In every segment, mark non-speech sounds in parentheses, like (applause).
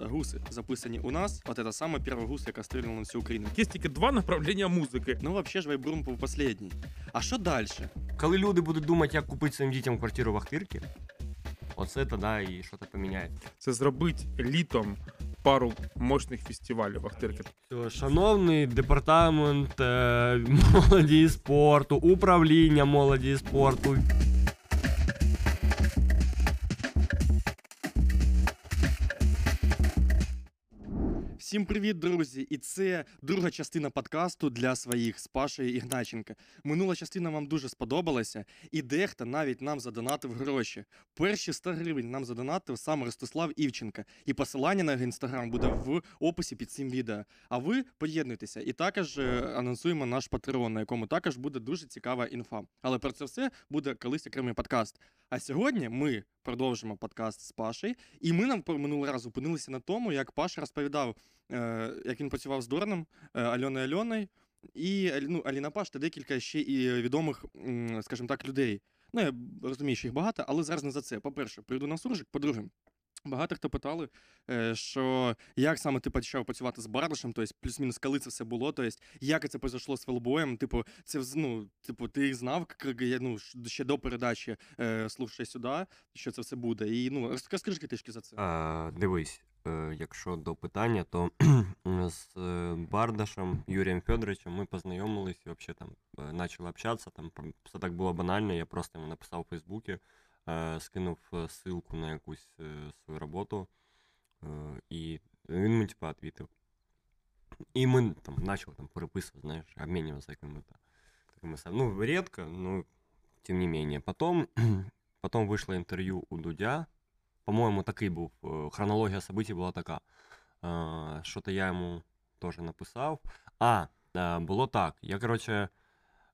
гуси записані у нас. От це саме перший гус, яка стріляла на всю Україну. Є тільки два направлення музики. Ну, взагалі ж Вайбрум був останній. А що далі? Коли люди будуть думати, як купити своїм дітям квартиру в Ахтирці, оце тоді і щось поміняє. Це зробити літом пару мощних фестивалів Ахтирки. Все, Шановний департамент е, молоді і спорту, управління молоді і спорту. Всім привіт, друзі! І це друга частина подкасту для своїх з Пашею Ігначенка. Минула частина вам дуже сподобалася, і дехто навіть нам задонатив гроші. Перші 100 гривень нам задонатив сам Ростислав Івченка. І посилання на його інстаграм буде в описі під цим відео. А ви поєднуйтеся і також е, анонсуємо наш патреон, на якому також буде дуже цікава інфа. Але про це все буде колись окремий подкаст. А сьогодні ми продовжимо подкаст з Пашею, і ми нам минулий раз зупинилися на тому, як Паша розповідав, як він працював з Дораном, е, Альоною Альоною, і ну, Аліна Паш та декілька ще і відомих, скажімо так, людей. Ну, я розумію, що їх багато, але зараз не за це. По-перше, прийду на суржик, по-друге. Багато хто питали, е, що як саме ти почав працювати з Бардашем, тобто плюс-мінус, коли це все було, тобто як це произошло з Фелбоєм, типу, це ну, типу, ти знав к- я, ну, ще до передачі е, «Слухай сюди, що це все буде. І ну, розк- розкажи трішки за це. А, дивись, якщо до питання, то (clears throat) з е, Бардашем Юрієм Федоровичем ми познайомились і взагалі там е, почали общатися. Там про- все так було банально. Я просто йому написав у Фейсбуці, е, скинув е, ссылку на якусь е, свою роботу, е, і він мені типа відповів. І ми там почали там переписувати, знаєш, обмінюватися якими-то такими сам- Ну, редко, но тем не менее. Потом, (clears throat) потом вышло интервью у Дудя. По-моему, такий був. е, Хронологія событий була така. Е, Що-то я йому теж написав. А, е, було так. Я, короче,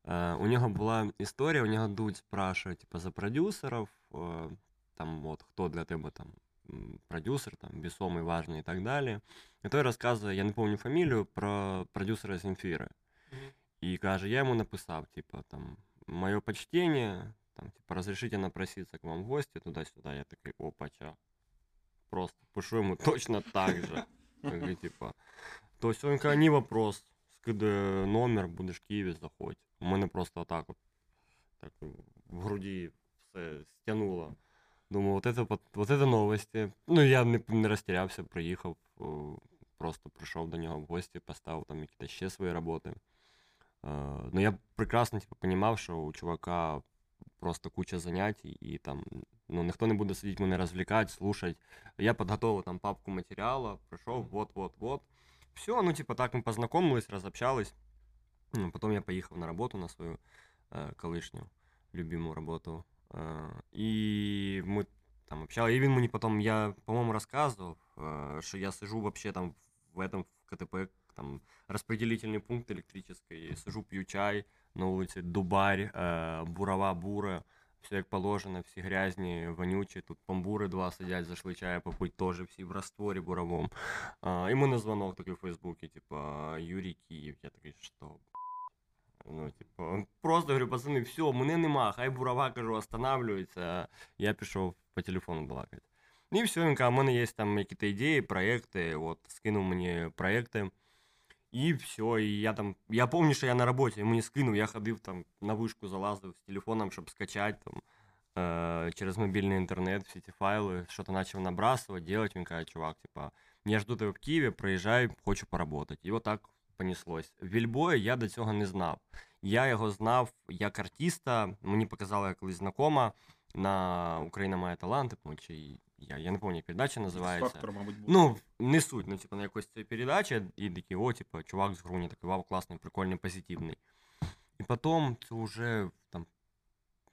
е, у нього була історія, у нього Дудь спрашиває, типа, за продюсерів, е, там, от, хто для тебе там м, продюсер, там, весомий, важний і так далі. І той розказує, я не пам'ятаю фамілію, про продюсера Земфіри. І каже, я йому написав, типа, там, моє почтение, там, типа, разрешите напроситься к вам в гости, туда-сюда. Я такой, опача. Просто пишу ему точно (laughs) так же. Такий, типа, то есть он каже, не вопрос, скиди номер, будеш в Києві, заходь. У мене просто отак от, так в груді все стянуло. Думаю, вот это, вот, вот это новості. Ну, я не, не розтірявся, приїхав, о, просто прийшов до нього в гості, поставив там якісь ще свої роботи. Е, Ну, я прекрасно типу, розумів, що у чувака просто куча занять, і там ну, ніхто не буде сидіти мене розвлікати, слушати. Я підготував там папку матеріалу, прийшов, вот-вот-вот. Все, ну, типа, так ми познайомились, розобщались. Ну, Потім я поїхав на роботу на свою е, колишню любиму роботу. Е, і ми там общались. І він мені потім, я, по-моєму, розказував, е, що я сижу вообще там в этом в КТП, там распределительный пункт электрический, сижу, п'ю чай на вулиці, дубарь, е, бурова бура, все як положено, всі грязні, вонючі, тут помбури два сидять, зайшли чаю попить, теж всі в растворі буровому. А, і мене дзвонок такий в Фейсбуці, типа, Юрій Київ, я такий, що? Ну, типу, просто говорю, пацани, все, мене нема, хай бурова, кажу, останавливається, я пішов по телефону балакати. І все, він каже, у мене є там якісь ідеї, проекти, от, скинув мені проекти. І все, і я там. Я пам'ятаю, що я на роботі, мені скинув, я ходив там на вишку, залазив з телефоном, щоб скачати там е, через мобільний інтернет всі ці файли, що то почав набрасувати, делать. Він каже, чувак, типа, я жду тебе в Києві, приїжджай, хочу поработати. І отак понеслось. Вільбоя я до цього не знав. Я його знав як артиста, мені показала колись знакома на Україна має таланти, по-моєму, чи я, я не пам'ятаю, як передача називається. Фактор, мабуть, був. Ну, не суть, ну, типу, на якось цієї передачі, і такі, о, типу, чувак з Груні, такий, вау, класний, прикольний, позитивний. І потім це вже там,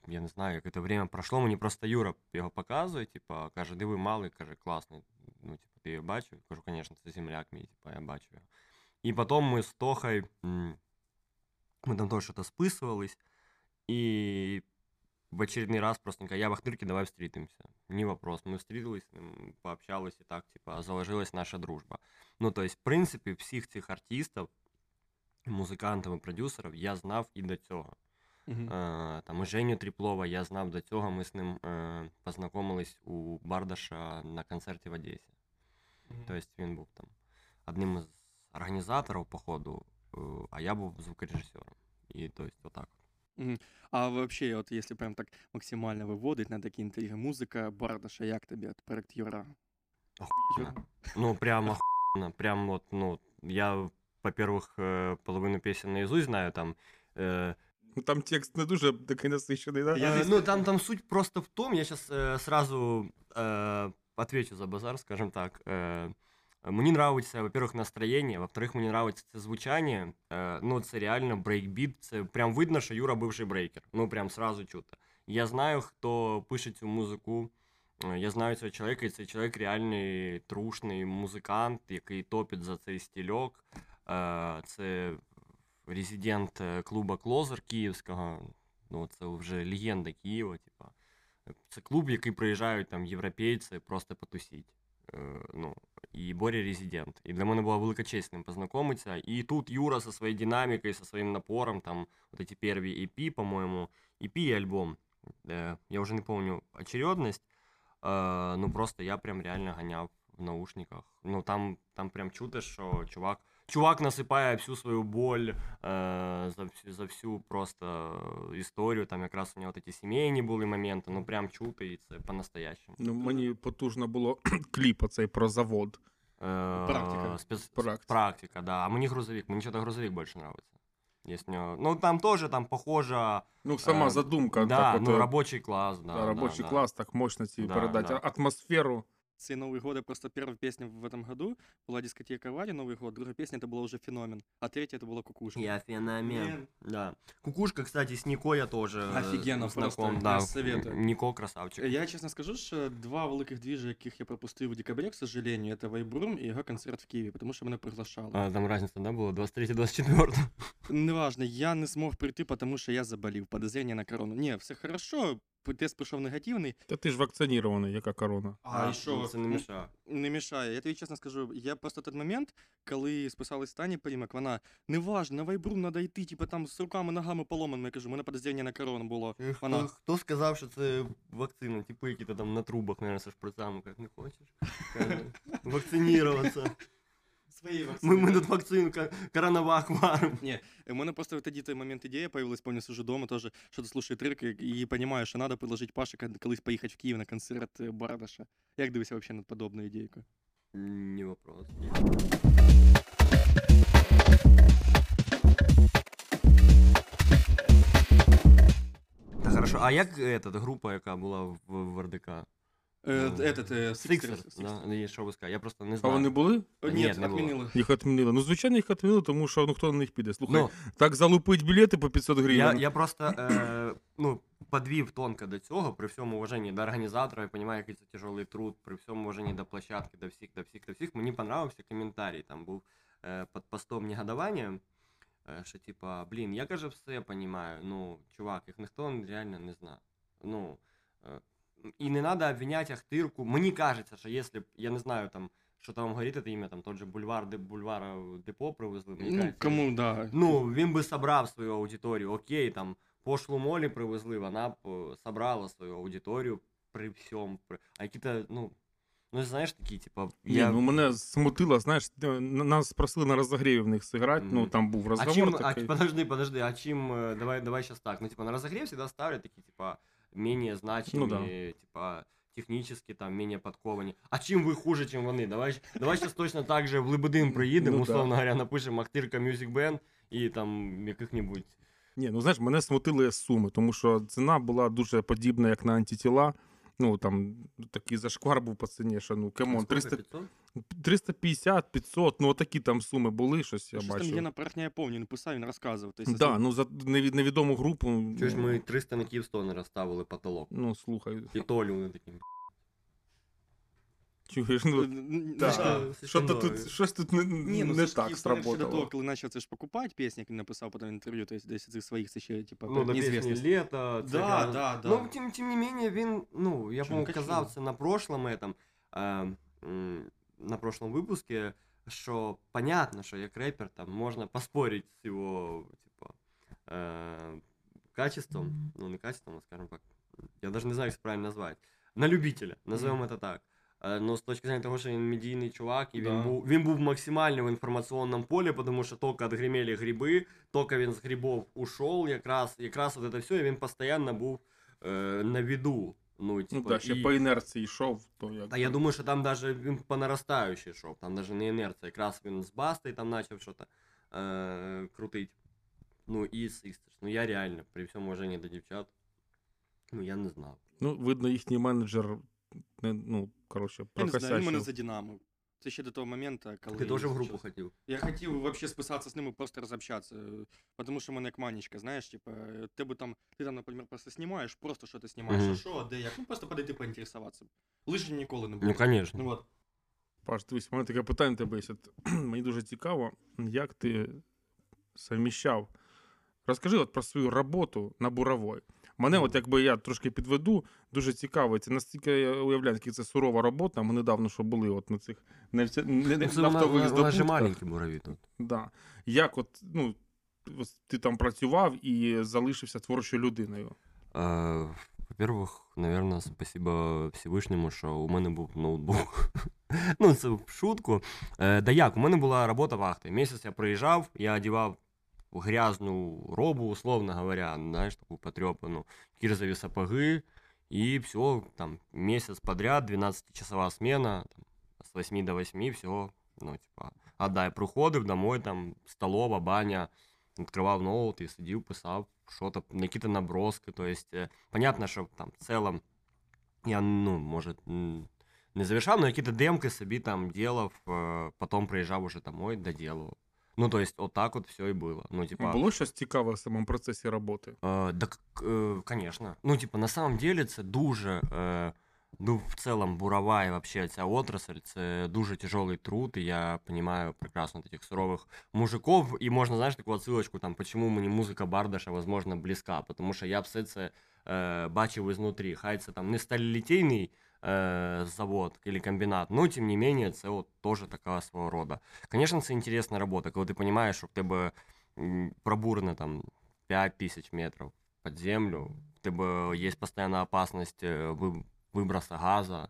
я не знаю, як це время пройшло, мені просто Юра його показує, типу, каже, диви, малий, каже, класний. Ну, типу, ти його бачив? Кажу, звісно, це земляк мій, типу, я бачу його. І потім ми з Тохою, м, ми там теж щось списувались, і в очередной раз просто я в Ахтырке, давай встретимся. Не вопрос. Мы встретились, с ним, пообщались и так, типа, заложилась наша дружба. Ну, то есть, в принципі, всіх цих артистів, музикантів і продюсерів я знав і до цього. Мгм. Е, там і Женю Тріплова я знав до цього. Ми з ним е, познайомились у Бардаша на концерті в Одесі. Тобто він був там одним із організаторів походу, е, а я був звукорежисером. І тобто, отак. А вообще, от если прям так максимально выводить на такие интриги, музыка Бардаша, як тобі от проект Юра? Охуенно. Ну, прям охуенно. Прям вот, ну, я, во-первых, э, половину песен наизусть знаю, там, э, Ну, Там текст не дуже такий насичений, да? Я Э, (laughs) здесь- Ну, там, там суть просто в том, я сейчас сразу э, отвечу за базар, скажем так. Э, Мені нравится, во-первых, настроєння, во-вторых, мені нравится це звучання. Е, ну, це реально брейкбіт. Це прям видно, що Юра бивший брейкер. Ну, прям сразу чути. Я знаю, хто пише цю музику. Е, Я знаю цього чоловіка, і цей чоловік реальний трушний музикант, який топить за цей стільок. Е, Це резидент е, клуба Клозер Київського. Ну, це вже легенда Києва, типа. Це клуб, який приїжджають там європейці просто потусіть. Е, ну, і Боря резидент. І для мене була велика честь з ним познайомитися. І тут Юра зі своєю динамікою, зі своїм напором, там, вот эти перві EP, по-моєму, EP і альбом. Е, я вже не пам'ятаю очередність. Е, ну, просто я прям реально ганяв в наушниках. Ну, там, там прям чути, що чувак. Чувак насипає всю свою боль е, за, всю, за всю просто історію. Там якраз у нього ті сімейні були моменти, ну прям чути, і це по-настоящему. Ну, мені потужно було кліп оцей про завод. Е, Практика. Спец... Практика. Практика, да. А мені грузовик, мені що-то грузовик більше нравится. Есть у него... Ну, там тоже там похоже. Ну, сама Е, задумка. да, так, ну, от, робочий клас, да. да, робочий да, клас, так мощно ці Да, передати. да. Атмосферу. Цей Новый год, просто первая песня в этом году была дискотека Ваня Новый год, другая песня это была уже феномен, а третья это была кукушка. Я феномен. Блин. Да. Кукушка, кстати, с Нико я тоже э, Офигенно, знаком. просто, да. я советую. Нико красавчик. Я чесно скажу, що два великих двіжі, яких я пропустив у декабрі, к сожалению, це Вайбрум і його концерт в Києві, тому що мене приглашали. А, там разница, да, была? 23-24? Неважно, я не змог прийти, тому що я заболів, подозрення на корону. Ні, все хорошо, тест прийшов негативний, Та ти ж вакцинований, яка корона. а, і що? ну, Це не мішає. Не мішає. Я тобі чесно скажу, я просто той момент, коли списалась Тані Прімак, вона неважно, на Вайбрум треба йти, типу там з руками, ногами поломаними. Я кажу, у мене подозрення на корону було. Хто, Вона- хто сказав, що це вакцина? Типи, які там на трубах, наверное, со шприцами, як не хочеш. Каже, (laughs) Вакцинуватися. Свої Ми, ми тут вакцину ка- коронавак варимо. Ні, у мене просто тоді той момент ідея появилась, помню, сижу дома теж, що ти слушаю трек і розумію, що треба предложити Паші кон- колись поїхати в Київ на концерт е, Бардаша. Як дивишся взагалі на подобну ідейку? Не вопрос. Та хорошо, а як эта група, яка була в, в РДК? Е, Ну, Этот, е, Sixers, Sixers. да? Ну, і що ви скажете? Я просто не А знаю. вони були? Ні, Ні, не було. відмінили. Їх відмінили. Ну, звичайно, їх відмінили, тому що ну, хто на них піде. Слухай, Ну, так залупить білети по 500 я, гривень. я просто е, ну, подвів тонко до цього, при всьому уваженні до організатора, я розумію, який це тяжелий труд, при всьому уваженні до площадки, до всіх, до всіх, до всіх. Мені понравився коментарій. Там був е, під постом негодування, е, що типа, блін, я каже, все розумію, ну, чувак, їх ніхто реально не знає. Ну, е, і не треба обвиняти Ахтирку. Мені кажеться, що якщо б, я не знаю, там, що там говорить це ім'я, там тот же бульвар, де бульвара депо привезли. Мені Ну, кажеться, кому, да. Ну, він би собрав свою аудиторію. Окей, там пошлу молі привезли, вона б е, собрала свою аудиторію при всьому. При... А які-то, ну, ну, знаєш, такі, типа, Ні, я... ну мене смутило, знаєш, нас просили на розогріві в них зіграти, ну там був а розговор чим, а, подожди, подожди, а чим, е, давай, давай сейчас так, ну, типа, на разогрев всегда ставлят такие, типа, менее значимые, Ну да. типа, технически, там, менее подковані. А чим ви хуже, чим вони? Давай, давай сейчас точно так же в Лебедин приїдемо, Ну да. говоря, напишемо Ахтирка Music Band і там яких-небудь Ні, ну знаєш, мене смутили суми, тому що ціна була дуже подібна, як на антитіла. Ну там такий зашквар був по ціні, що ну кемон, Сколько, 300, 350, 500, ну отакі там суми були, щось я Щось там є на Порохня, я він писав, він розказував. Так, Да, ну за невідому групу. Чого ж ну, ми 300 на Київстон розставили потолок? Ну, слухай, І Толю вони такі. чуєш, ну, Да. так, Слишком що-то дорого. тут, щось тут не, Ні, ну не це ж так Київстар ще до того, сработало. коли почав це ж покупати пісні, як він написав потім інтерв'ю, тобто десь цих своїх це ще, типа, Ну, до пісні неізвісність. літо. це Да, гра- да, да. Ну, тим, тим не менее, він, ну, я, Чому по-моєму, качнув? казав це на прошлом этом, е, м, на прошлом випуску, що понятно, що як репер там можна поспорити з його, типа, е, качеством, ну, не качеством, а скажем так, я даже не знаю, як це правильно назвати, на любителя, назовем это так. Е, Ну, з точки зрення того, що він медійний чувак, і він Да. був він був максимально в інформаційному полі, тому що тільки відгримели гриби, тільки він з грибов ушов, якраз, якраз от це все, і він постійно був е, на виду. Ну, Ну типу, так, ще і- по інерції йшов, то як. Та я думаю, що там даже він по наростаючій йшов, там даже не інерція. Якраз він з Бастою там почав щось е, крутить. Ну і з Ну я реально, при всьому уваженні до дівчат, ну я не знав. Ну, видно, їхній менеджер, не, ну, коротше, Я не знаю, він мене прокосячив. за Динамо. Це ще до того моменту, коли... Ти теж в групу хотів. Я хотів вообще списатися з ними, просто розобщатися. Тому що в мене як манічка, знаєш, типа, е, тебе там, ти там, наприклад, просто знімаєш, просто що ти знімаєш, Мгм. а що, де як, ну просто подойти поінтересуватися. Лишнім ніколи не буде. Ну, звісно. Ну от. Паш, дивись, у мене таке питання тебе є. Мені дуже цікаво, як ти совміщав. Розкажи от про свою роботу на буровой. Мене, от якби я трошки підведу, дуже цікаво. Це настільки я уявляю, наскільки це сурова робота. Ми недавно що були от на цих нефтя... не- не- Ну, це нафтових вона, вона маленькі бурові тут. Да. Як от, ну, ти там працював і залишився творчою людиною. Е, Во-первых, наверное, спасибо Всевишньому, що у мене був ноутбук. (laughs) ну, це в шутку. Е, да як, у мене була робота вахти. Місяць я приїжджав, я одягав грязну робу, условно говоря, знаєш, таку потрепану, кирзові сапоги, і все, там, месяц подряд, 12-часова смена, там, с 8 до 8, всього, ну, типа, отдай, приходив домой, там, столова, баня, відкривав ноут і сидів, писав, що-то, якісь наброски, то есть, е, понятно, що там, в целом, я, ну, може, м, не завершав, но якісь демки собі там делав, е, потім приїжджав уже домой, доделывал. Ну, то есть, вот так вот все и было. Ну, типа... Було щось цікаве в самому процесі роботи? Э, да, к- э, конечно. Ну, типа, на самом деле, це дуже, э, ну, в целом, бурова і вообще ця отрасль, це дуже тяжелый труд, і я понимаю прекрасно таких сурових мужиков, і можна, знаєш, таку отсилочку, там, почему мені музика Бардаша, возможно, близька, тому що я все це е, бачив ізнутрі. Хай це там не сталелітейний е, завод или комбінат, но, тим не менее, це от теж така свого рода. Конечно, це інтересна робота, коли ти розумієш, що в тебе м, пробурено там 5 тысяч метров под землю, в тебе є постійна опасність е, ви- виброса газа.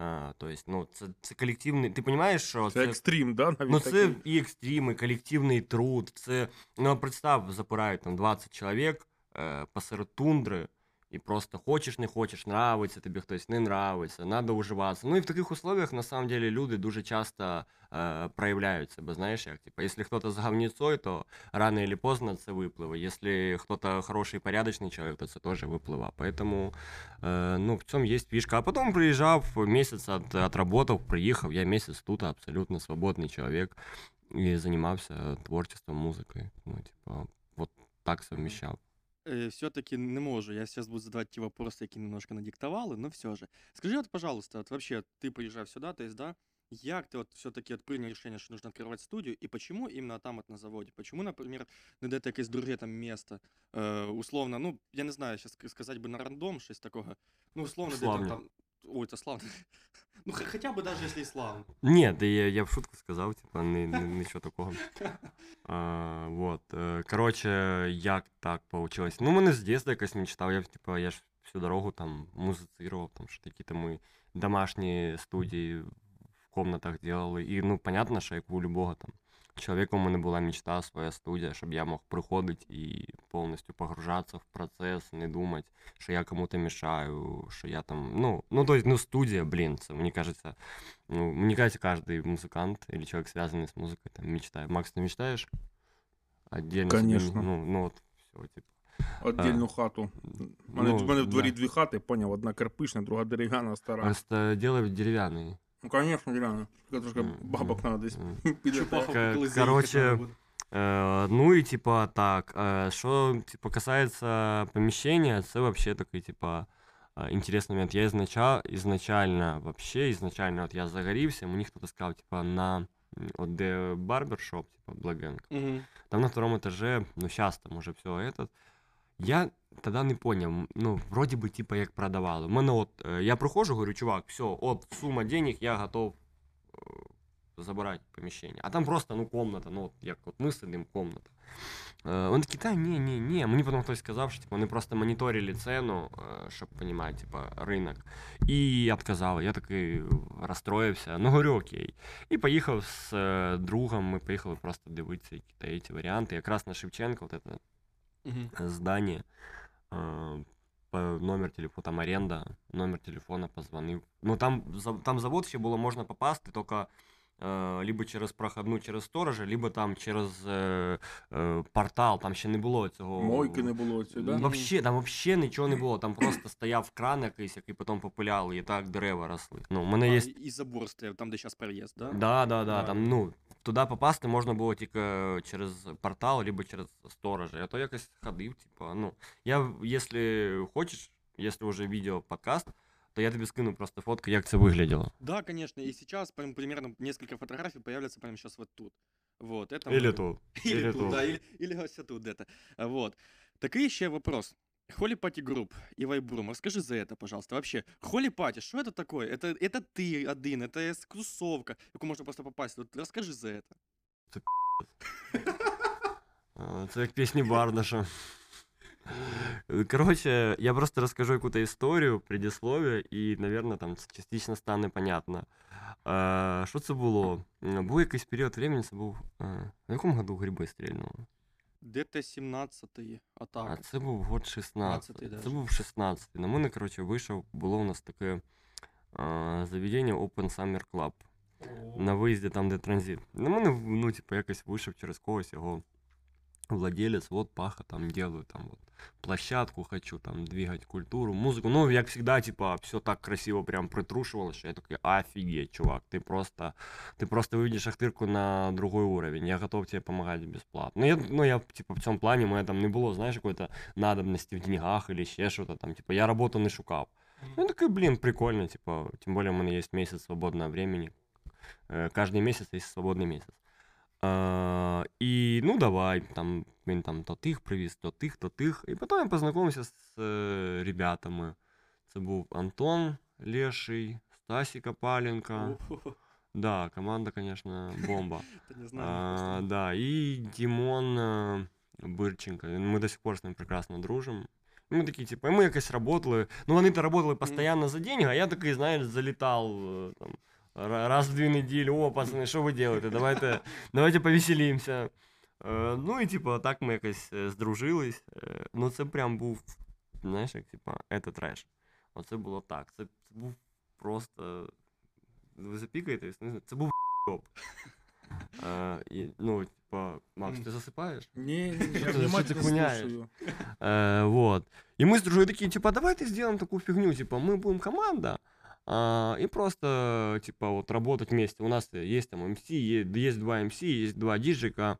Е, то есть, ну, це, це колективний. Ти розумієш, що Це екстрім, да? Навіть Ну, такий? це і екстрім, і колективний труд. Це, ну, представ, запирають там 20 чоловік е, посеред тундри, і просто хочеш, не хочеш, нравиться тобі хтось, не нравиться, треба уживатися. Ну і в таких условиях, на самом деле, люди дуже часто е, проявляють себе, знаєш, як, типа, якщо хтось з говніцою, то рано или поздно це випливе. Якщо хтось хороший, порядочний чоловік, то це теж випливе. Поэтому, е, ну, в цьому є фішка. А потім приїжджав, місяць от, отработав, приїхав, я місяць тут абсолютно свободний чоловік і займався творчеством, музикою. Ну, типа, вот так совмещав. Э, все-таки не можу. Я сейчас буду задавать те вопросы, які немножко надиктовали, но все же. Скажи, вот, пожалуйста, вот вообще ты приезжав сюда, то есть, да, як ты вот все-таки вот принял решение, что нужно открывать студию, и почему именно там вот на заводе? Почему, например, не дати якесь друге там место? Э, условно, ну, я не знаю, сейчас сказать бы на рандом, щось такого. Ну, условно, де там, Славне. там... Ой, это славно. (laughs) Ну, хотя бы даже если и славно. Ні, да я, я в шутку сказав, типа, не, не, нічого такого. А, вот. е, Короче, як так получилось? Ну, мене з дитинства якась мечта, я, типа, я ж всю дорогу там музицировал, там що такі там ми домашні студії в комнатах делали. І, ну, понятно, що як у любого там чоловіка у мене була мечта, своя студія, щоб я мог приходити і повністю погружатися в процес, не думати, що я кому-то мешаю, що я там, ну, ну, то есть, ну, студия, блин, це, мені кажется, ну, мне кажется, каждый музыкант или человек, связанный с музыкой, там, мечтает. Макс, ты мечтаешь? Отдельно себе, Конечно. ну, ну, вот, все, типа. Отдільну хату. У мене, ну, в мене в дворі да. дві хати, поняв, одна кирпична, друга дерев'яна, стара. Просто делай деревянный. Ну, звісно, дерев'яна. Тільки трошки М, бабок м, треба десь (laughs) м. піде. Чупаху Ка- колись короче, заїхати надо буде. Э, ну и типа так, э, что типа касается помещения, это вообще такой типа э, интересный момент. Я изначально, изначально вообще, изначально вот я загорівся, мені хто-то сказав, типа на м, от де барбершоп, типа Благенг. Мгм. Там на втором этаже, ну сейчас там уже все этот. Я тогда не понял, ну, вроде бы, типа, як продавали. У мене от, е, я проходжу, говорю, чувак, все, от сума денег, я готов е, забирати поміщення. А там просто ну, комната, ну от як от ми сидимо, комната. Е, Вони такі, та ні, ні, ні. Мені потім хтось сказав, що типу, вони просто моніторили ціну, е, щоб розуміти, типу, ринок. І відказали. Я такий розстроївся. Ну, говорю, окей. І поїхав з е, другом, ми поїхали просто дивитися які ці варіанти. Якраз на Шевченка, от це Мгм. здание, э, по номер телефона, там аренда, номер телефона позвонив. Ну там, за- там завод ще було можна попасти, тільки е, либо через проходну, через сторожа, либо там через е, е, портал, там ще не було цього. Мойки не було ці, да? Вообще, там вообще нічого не (laughs) було. Там просто стояв кран якийсь, який потім попиляли, і так дерева росли. Ну, у мене А, є і- забор стояв, там, де зараз переїзд, да? Да, да, да. Там, ну, туди попасти можна було тільки через портал, либо через сторожа. Я то якось ходив, типа, ну. Я, якщо хочеш, якщо вже відео подкаст, то я тобі скину просто фотку, як це виглядало. Да, конечно, и сейчас прям примерно несколько фотографий появляться прямо сейчас вот тут. Вот, это Или мы- тут. (laughs) Или, Или тут, тут. да, или, или ось тут где-то. А, Вот. Такий ще вопрос. Холи Пати Групп и Вайбрум, расскажи за это, пожалуйста. Вообще, Холи Пати, что это такое? Это, это ты один, это тусовка, яку можна просто попасть. Вот расскажи за это. А, Це як пісні Бардаша. Коротше, я просто розкажу якусь історію, предисловие, і, мабуть, там це частично стане понятно. Е, Що це було? М, Був якийсь період времени, це був. е, В якому году гриби стрільнули? ДТ-17 А атака. це був год 16. 15-й Це був 16. На мене, коротше, вийшов, було у нас таке а, заведення Open Summer Club. На виїзді там, де транзит. На мене, ну, типу, якось вийшов через когось його владелец, вот Паха там делаю, там вот площадку хочу, там двигать культуру, музыку. Ну, як всегда, типа, все так красиво прям притрушивалось, что я такой, офигеть, чувак, ты просто, ты просто выведешь Ахтырку на другой уровень, я готов тебе помогать бесплатно. Ну, я, ну, я, типа, в цьому плані, мене там не було, знаєш, какой-то надобності в деньгах или ще що-то там, типа, я роботу не шукав. Ну, я такой, блин, прикольно, типа, тем более у меня есть месяц свободного времени. Э, Каждый месяц есть свободный месяц. А, і ну давай, там він там то тих привіз, то тих, то тих. І потім я познайомився з е, ребятами. Це був Антон Леший, Стасі Копаленко. О, Да, команда, конечно, бомба. (laughs) это не знаю. А, просто. да, и Димон э, Бирченко. Мы до сих пор с ним прекрасно дружим. І Ми такі, типу, і ми якось работали. Ну, вони то работали постоянно за деньги, а я такий, знаєш, залітав э, там, ра- раз в дві неділі. О, пацани, що ви робите? Давайте, давайте повеселімося. Е, ну і типу, так ми якось е, здружились. Е, ну, це прям був, знаєш, як типа, це треш. Оце було так. Це, це був просто. Ви запікаєтесь? Не знаю, Це був топ. Е, і, ну, типа, Макс, ти засипаєш? Ні, ні, Що я ти- внимательно що ти хуняєш? слушаю. Э, вот. И мы с дружой такие, типа, давайте сделаем такую фигню, типа, мы будем команда, а, и просто, типа, вот работать вместе. У нас есть там МС, есть, есть два МС, есть два диджика,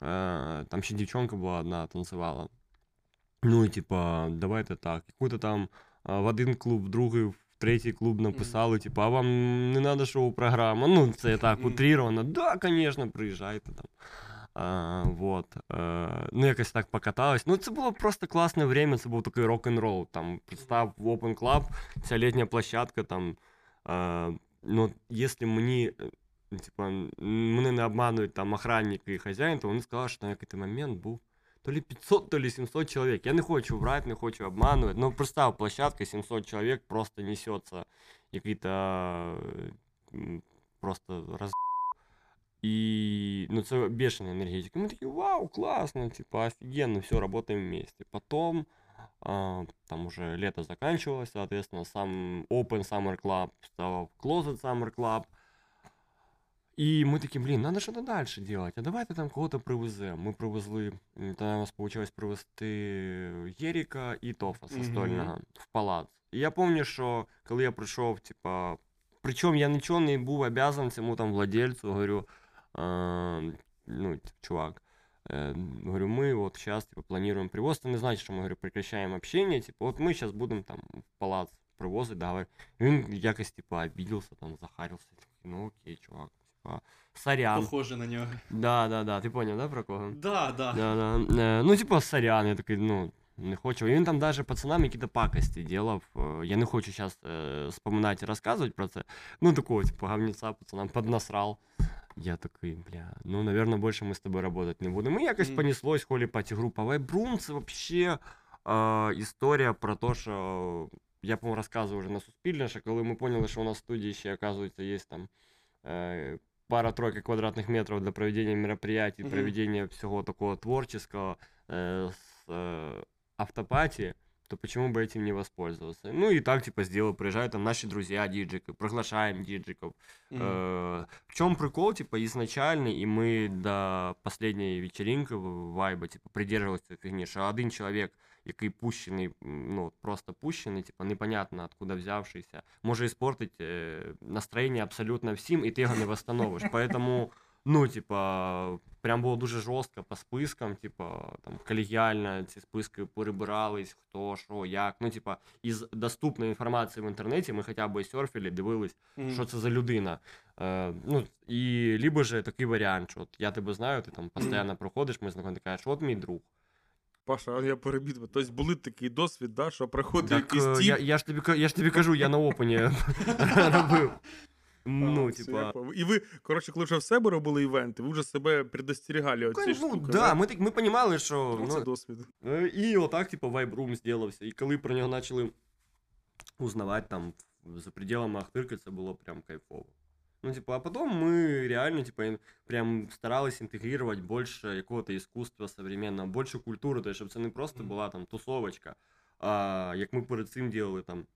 э, там еще девчонка была одна, танцевала. Ну, и типа, давайте так. Какой-то там а, в один клуб, в другий, в третій клуб написали, типа, а вам не надо шоу-програма? Ну, це так Мгм. утрировано. Да, конечно, приїжджайте там. А, вот. Е, ну, якось так покаталось. Ну, це було просто класне время, це був такий рок-н-рол. Там, представ, в Open Club, ця літня площадка, там, е, ну, якщо мені, е, типа, м, мене не обманують там охранник і хазяїн, то вони сказали, що там якийсь момент був то ли 500, то ли 700 человек. Я не хочу врать, не хочу обманывать. Но представь, площадка 700 человек просто несется какие-то э, м, просто раз... И, ну, это бешеная энергетика. Мы такие, вау, классно, типа, офигенно, все, работаем вместе. Потом, а, там уже лето заканчивалось, соответственно, сам Open Summer Club стал Closet Summer Club. І ми такі, блін, треба щось далі робити. А давайте там кого-то привеземо. Ми привезли, м, тоді у нас вийшло привезти Єріка і Тофа Мгм. Состольного в палац. І я пам'ятаю, що коли я прийшов, типа, причому я нічого не був обязан цьому там владельцю, говорю, а, ну, типа, чувак, э, говорю, мы вот сейчас типа, планируем привоз, это не значит, что мы говорю, прекращаем общение, типа, вот мы сейчас будем там в палац привозить, договор. І він якось, типа, обиделся, там, захарился, такий, ну окей, чувак, типа, сорян. Похоже на нього. Да, да, да, ти понял, да, про кого? Да, да. Да, да. Е, Ну, типа, сорян, я такий, ну, не хочу. І він там даже пацанам якісь пакості делав. Е, Я не хочу зараз е, споминати і розказувати про це. Ну, такого, типу, говнеця пацанам поднасрал. Я такий, бля, ну, наверное, більше ми з тобою работать не будемо. І якось Мгм. понеслось холі паті група Вайбрум. Це вообще е, історія про те, що я, по-моєму, розказував вже на Суспільне, що коли ми поняли, що у нас в студії ще, оказується, є там е, пара-тройка квадратних метрів для проведення мероприятий, Мгм. проведення всього такого творческого э, с э, автопати, то почему бы этим не воспользоваться? Ну и так, типа, сделал, приезжают там наши друзья диджики, приглашаем диджиков. Мгм. Э, в чем прикол, типа, изначальный, и мы до последней вечеринки в- вайба, типа, придерживались цієї фігні, що один чоловік, який пущений, м, ну, просто пущений, типа, непонятно откуда взявшийся, може іспортить е, настроєння абсолютно всім, і ти його не восстановиш. (laughs) Поэтому, ну, типа, прям було дуже жорстко по спискам, типа, там, колегіально ці списки перебирались, хто, що, як. Ну, типа, із доступної інформації в інтернеті ми хоча б серфили, дивились, Мгм. що це за людина. Е, ну, і либо же такий варіант, що от я тебе знаю, ти там постійно (clears throat) проходиш, ми знайомі, ти кажеш, от мій друг. Паша, а я перебіг. Тобто були такий досвід, да, що приходить Так, якийсь е, тіп. я, я, ж тобі, я ж тобі кажу, я на опені (laughs) (laughs) робив. Ну, А, типа. І ви, коротше, коли вже в себе робили івенти, ви вже себе предостерігали от цієї Ну, штуки. да, ми, так, ми понімали, що. Ну, це Ну, досвід. Е, І отак, типу, вайбрум зробився. І коли про нього почали узнавати там за пределами Ахтирки, це було прям кайфово. Ну, типу, а потом мы реально, типа, прям старались інтегрувати більше якого-то іскусства современного, більше культури, тобто, щоб це не просто була там тусовочка, а як ми перед цим делали там.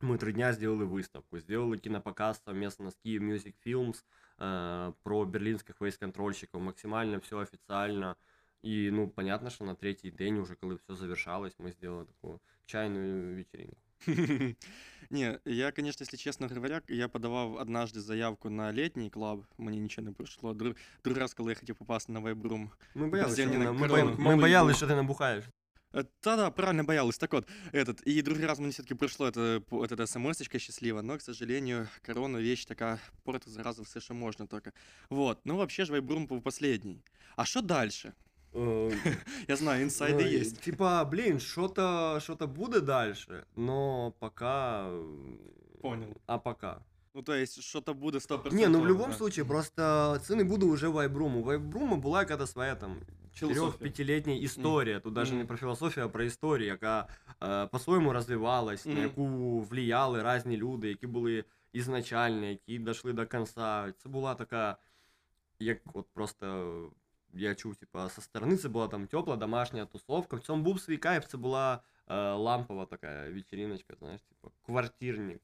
Мы три дня сделали выставку, сделали кинопоказ совместно с Kyiv Music Films э, про берлинских вейс-контрольщиков, максимально все официально. И, ну, понятно, что на третий день, уже когда все завершалось, мы сделали такую чайную вечеринку. (laughs) Не, я, конечно, если честно говоря, я подавав однажды заявку на летний клуб, мені нічого не пройшло. Друг, другий раз, коли я хотів попасти на вайбрум. Мы боялись, Подожди, что они Э, Да-да, правильно боялась. Так вот, этот, и другой раз мне все-таки пришло это, вот эта смс счастливо, но, к сожалению, корона вещь такая, портит зараза все, что можно только. Вот, ну вообще же Вайбрум был последний. А что дальше? Э, (laughs) Я знаю, инсайды ну, есть. Типа, блин, что-то что-то будет дальше, но пока... э, Понял. А пока. Ну, то есть, что-то будет 100%. Не, ну в любом да. случае, просто це не буде уже вайбруму. Вайбруму була якась своя там Філософія. 4-5-літня історія. Тут навіть не Мгм. про філософію, а про історію, яка е, по-своєму розвивалась, на Мгм. яку влияли різні люди, які були ізначальні, які дійшли до кінця. Це була така, як от просто я чув, типа, со сторони це була там тепла домашня тусовка. В цьому був свій кайф, це була е, лампова така вечериночка, знаєш, типа квартирник,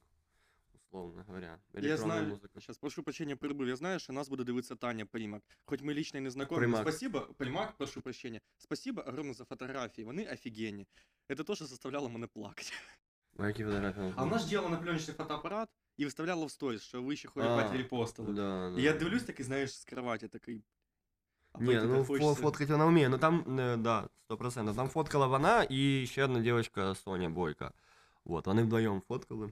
условно говоря. Я електронна знаю, музика. сейчас прошу прощения, перебив. Я знаю, что нас буде дивитися Таня Примак. Хоть ми лично і не знакомі. Примак. Спасибо, Примак, прошу прощения. Спасибо огромное за фотографії. Вони офігенні. Это то, що заставляло мене плакати. А які фотографії? А вона ж діяла на пленочний фотоапарат і виставляла в сторіс, що ви ще А, холіпателі репостили. Да, да. І я дивлюсь такий, знаєш, з кроваті такий. а Не, потім ну так фо- хочеться. фоткать вона вміє, ну там, э, да, сто процентов. Там фоткала вона і ще одна девочка Соня Бойко. Вот, вони вдвоем фоткали.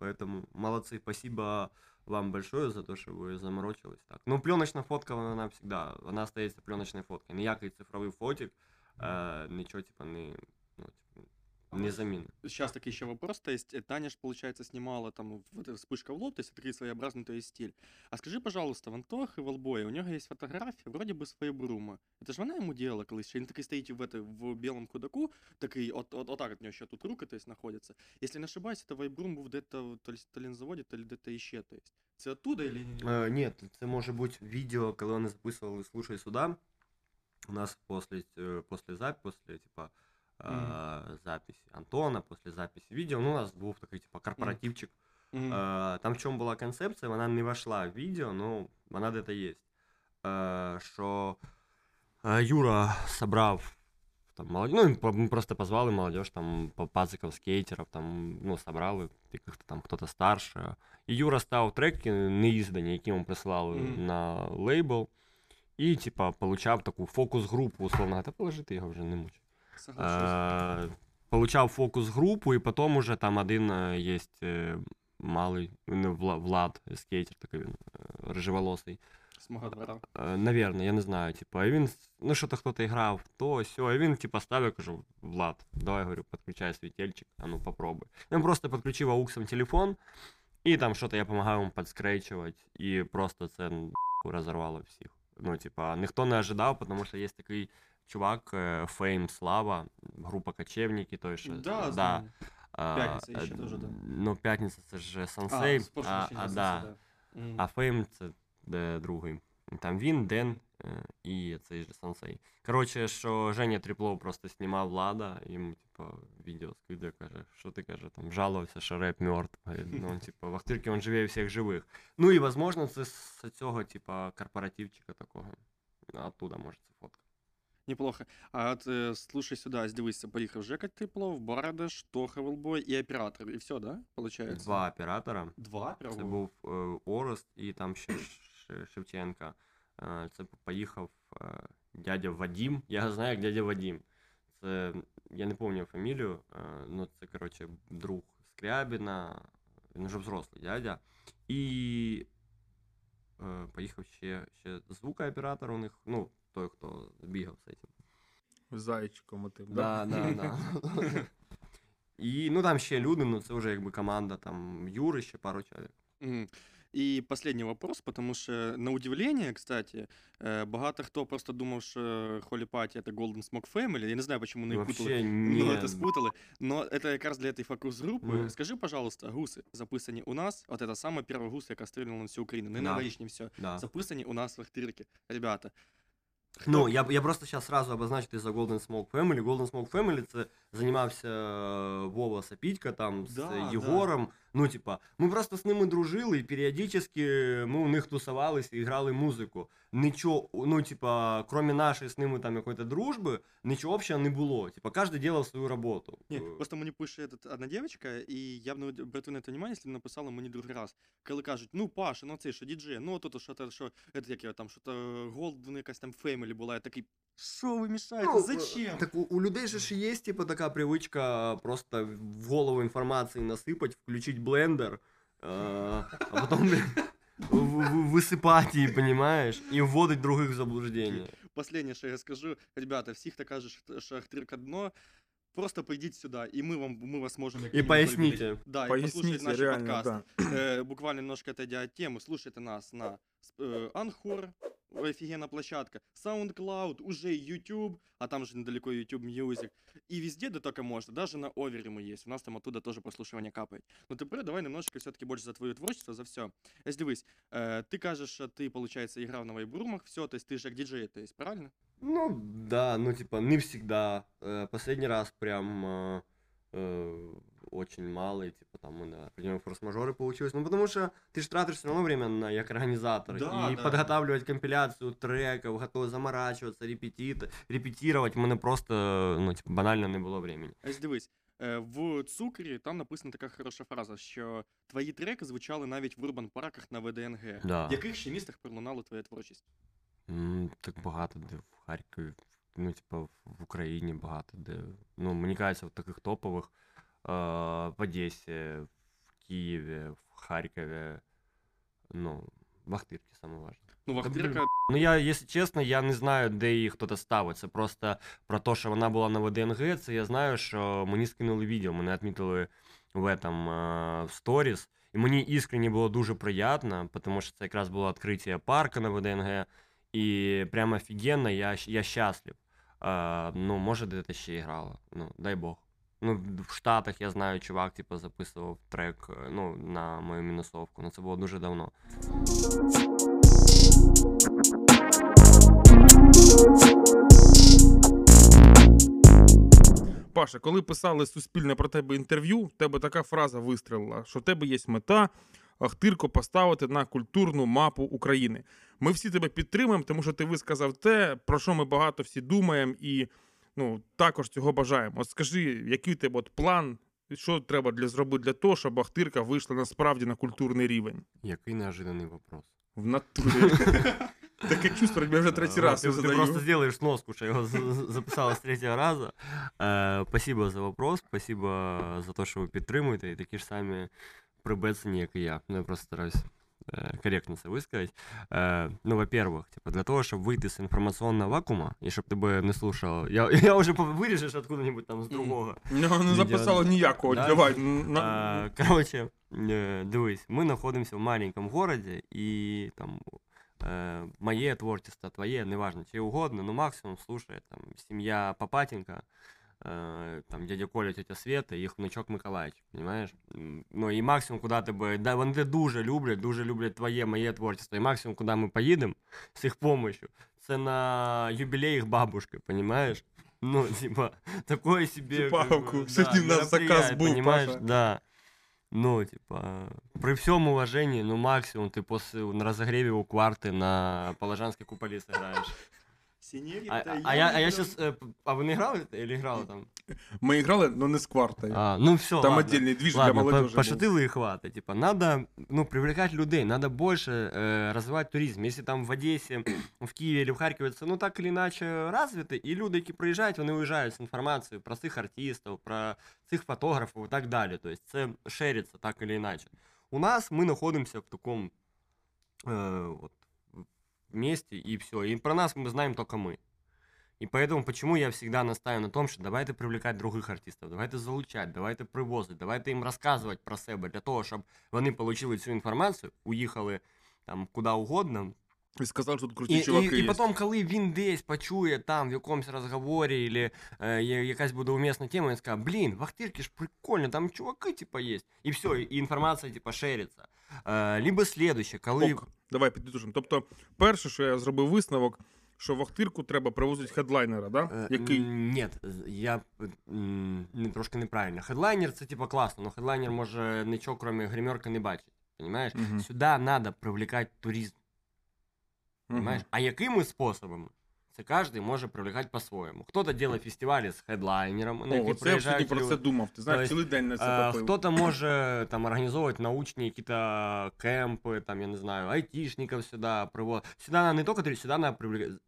Поэтому молодцы, спасибо вам большое за то, що ви заморочились так. Ну, пленочна фотка, вона всегда, вона остається пленочною фоткою. Ніякий цифровий фотик, е, нічого, типа, не, ну, типа, не заміни. Сейчас такой еще вопрос, то есть э, Таня ж, получается, снимала там вот эта вспышка в лоб, то есть такой своеобразный то есть стиль. А скажи, пожалуйста, в Антохи Волбоя, у него есть фотография, вроде бы своей Брума. Это же вона ему делала колись, що він такий стоїть в, это, в белом кудаку, такий, от, от, отак от нього ще тут руки, то есть, находятся. Если не ошибаюсь, это Вайбрум був где-то то ли, то ли на заводі, то ли где-то ще, то есть. Це оттуда или не? Е, ні, це може бути відео, коли вони записували «Слушай сюда». У нас после, э, после, зап... после типа, э, записи Антона, после записи видео, ну, у нас був такий, типа, корпоративчик. Мгм. Е, Там в чому була концепція, вона не вошла в відео, ну, вона де-то є. Е, Що е, Юра собрав там, молодь... ну, по- ми просто позвали молодежь, там, по- пациков, скейтеров, там, ну, собрали, і как-то там хто-то старше. І Юра став треки неіздані, які йому присилали Мгм. на лейбл, і, типа, получав таку фокус-групу, условно, та положи ти його вже не муч. Соглашусь. Е, Получав фокус-групу, і потім уже там один е, є е, малий ну, Вла- Влад, скейтер такий він, е, рыжеволосий. З мого двора. Е, Наверно, я не знаю. Типа, і він, ну, що-то хто-то грав, то сьо, і він, типа, ставив, кажу, Влад, давай, говорю, підключай світельчик, а ну попробуй. Він просто підключив ауксом телефон, і там що-то я допомагав йому підскрейчувати, і просто це м, розірвало всіх. Ну, типа, ніхто не ожидав, тому що є такий чувак, е, Фейм Слава, група Кочевники, той що. Да, да. знаю. а, П'ятниця ще е, теж, да. Ну, п'ятниця це ж А, Сансей, прошу а, прощения, а, Сенсей, да. да. Мгм. а Фейм це де, другий. Там він, Ден е, і цей же Сансей. Коротше, що Женя Тріплов просто знімав влада, йому, типа, відео скидає, каже, що ти каже, там жалувався, що реп мертв. Говорить, Ну, типа, в Ахтирці він живе всіх живих. Ну і, возможно, це з цього, типа, корпоративчика такого. Оттуда може це фотка. Неплохо. А от е, слушай сюди, дивися, поїхав Жека Типлов, Бардаш, Тоха Велбой і оператор. І все, да? Получається? Два оператора. Два? Прямо? Це був е, Орест і там ще Ш- Шевченка. Е, Це поїхав е, дядя Вадім. Я знаю, як дядя Вадім. Це я не пам'ятаю фамілію, е, ну це, коротше, друг Скрябіна, він вже взрослий дядя. І е, поїхав ще, ще звукооператор у них, ну, той, хто бігав з цим. Зайчиком отим. Да, да, да. І ну там ще люди, ну це вже якби команда там Юри, ще пару чоловік. Мгм. І последний вопрос, потому що, на удивление, кстати, е, багато хто просто думав, що Holy Party — это Golden Smoke Family. Я не знаю, почему вони їх путали. Вообще Ну, ні. это спутали. Но это якраз для этой фокус-групи. Мгм. Скажи, пожалуйста, гуси записані у нас. От это саме перша гуса, яка стріляла на всю Україну. Не Да. новорічні все. Да. Записані у нас в Ахтирці. Ребята. ну, я, я просто сейчас сразу обозначу ти за Golden Smoke Family. Golden Smoke Family це займався е, Вова Сапітька там з Да, е, да. Єгором. Ну, типа, ми просто з ними дружили, і періодично ми у них тусувалися і грали музику. Нічого, ну, типа, крім нашої з ними там якоїсь дружби, нічого взагалі не було. Типа, кожен робив свою роботу. Ні, Е, просто мені пише этот, одна дівчинка, і я б не обратив на це увагу, якщо б написала мені другий раз. Коли кажуть, ну, Паша, ну це що, діджей, ну тут що то, що, это, як його там, що то Голден якась там Family була, я такий, що ви мішаєте, Ну, зачем? Так у, у людей же ж є, типу, така привичка просто в голову інформації насипати, включити блендер, е, а потім блін, в- в- висипати її, понімаєш, і вводить других в заблуждення. Последнее, що я скажу, ребята, всіх хто каже, що- що Ахтирка дно, просто прийдіть сюди, і ми, вам, ми вас можемо... І поясніть. Да, и послушайте Поясните, наш реально, подкаст. да. Э, буквально немножко отойдя от темы, слушайте нас на э, Анхор, офигенная площадка, SoundCloud, уже YouTube, а там же недалеко YouTube Music, и везде, да только можно, даже на Овере мы есть, у нас там оттуда тоже прослушивание капает. Но теперь давай немножечко все-таки больше за твое творчество, за все. Ось дивись, э, ты кажешь, что ты, получается, играл на вайбрумах, все, то есть ты же как диджей, то есть, правильно? Ну, да, ну, типа, не всегда. Э, Последний раз прям э, э, очень малый, типа, там, мы на определенные форс-мажоры получилось. Ну, потому что ты же тратишь все равно время на, как организатор. Да, и да. подготавливать компиляцию треков, готовы заморачиваться, репетит, репетировать. У мене просто, ну, типа, банально не було времени. Ось дивись, е, в цукрі там написана така хороша фраза, що твої треки звучали навіть в урбан парках на ВДНГ. Да. В яких ще містах пролунала твоя творчість? М, Так багато де в Харкові, ну, типа, в в Україні багато де. Ну, мені кажеться, в таких топових е, в Одесі, в Києві, в Харкові, ну, в Ахтирці саме важливо. Ну, Вахтирка, Ну, я, якщо чесно, я не знаю, де її хтось ставить. Це просто про те, що вона була на ВДНГ, це я знаю, що мені скинули відео, мене відмітили в этом в сторіс. І мені іскренне було дуже приємно, тому що це якраз було відкриття парка на ВДНГ. І прямо офігенно, я, я щаслив. Ну, може, де ще і грала. Ну, дай Бог. Ну, в Штатах я знаю, чувак, типу, записував трек е, ну, на мою мінусовку. Ну, це було дуже давно. Паша, коли писали суспільне про тебе інтерв'ю, в тебе така фраза вистрілила, що в тебе є мета Ахтирку поставити на культурну мапу України. Ми всі тебе підтримуємо, тому що ти висказав те, про що ми багато всі думаємо, і ну, також цього бажаємо. От скажи, який у тебе от план, що треба для зробити для того, щоб Ахтирка вийшла насправді на культурний рівень? Який неожиданний вопрос. В натурі. (laughs) Таке чувство, що я вже третій А, раз Ты, його ты задаю. просто сделаешь сноску, что я его за- за- записала с третьего раза. Э, Спасибо за вопрос, спасибо за то, що ви підтримуєте, і такі ж самі прибецені, як і я. Ну, я просто стараюсь э, корректно це висказати. Э, Ну, во-первых, типа, для того, щоб вийти з інформаційного вакуума, і щоб тебе не слушав, я, (laughs) я вже по- виріжеш откуда-нибудь там з Мгм. другого. У нього не Відео- записало ніякого. Да? Давай. на- А, Короче, е, дивись, ми знаходимося в маленькому городі, і там э, мое творчество, твое, неважно, чье угодно, но максимум слушает там семья Папатенко, э, там дядя Коля, тетя Света і їх внучок Миколаївич, понимаешь? М, Ну і максимум, куди тебе, да, вони тебе дуже люблять, дуже люблять твоє, моє творчество, і максимум, куди ми поїдемо з (laughs) їх помощью, це на юбілей їх бабушки, понимаешь? (laughs) Ну, типа, такое себе... Типа, как бы, сьогодні да, у нас заказ мероприятие, був, понимаешь? Паша. Да. Ну, типа, при всем уважении, ну, максимум ты после на разогреве у кварты на Положанской куполе сыграешь. А, а- а я, а я сейчас... а вы не играли или играла там? Ми грали, але не з квартою. А, ну все, Там ладно. отдельный движ для Ладно, по- молодежи. был. пошутил и хватит. Типа, надо, ну, привлекать людей, надо больше э, развивать туризм. Если там в Одессе, в Киеве или в Харькове це, ну, так или иначе развито, і люди, які приїжджають, вони уїжджають з інформацією про цих артистів, про цих фотографів і так далі. Тобто це шериться так или иначе. У нас мы находимся в таком э, вот, месте, и все. И про нас мы знаем только мы. И поэтому почему я всегда настаиваю на том, що давайте привлекати других артистів, давайте залучати, давайте привозити, давайте їм розказувати про себе для того, щоб вони отримали цю інформацію, уїхали там куди угодно. І сказав, що тут круті І, чуваки і, і є. потім, коли він десь почує там в якомусь розговорі, или е, є- якась буде умісна тема, він скаже, блін, в Ахтирці ж прикольно, там чуваки, типа, є. І все, і інформація, типа, шериться. Е, либо слідуще, коли... Ок, давай підтужимо. Тобто, перше, що я зробив висновок, що в Ахтирку треба привозити хедлайнера, да? Е, який Ні, я трошки неправильно. Хедлайнер це типа класно, але хедлайнер може нічого, крім гримерки, не бачить. Понимаєш? Мгм. Сюди треба привлекати туризм. Понимаешь? А якими способами? Це кожен може привлекати по-своєму. Хто-то робить фестивалі з хедлайнером, на О, які я сьогодні про це думав. Ти знаєш, цілий день на це. Хто-то може там організовувати научні якісь кемпи, там, я не знаю, айтішників сюди приводити. Сюди не тільки сюди треба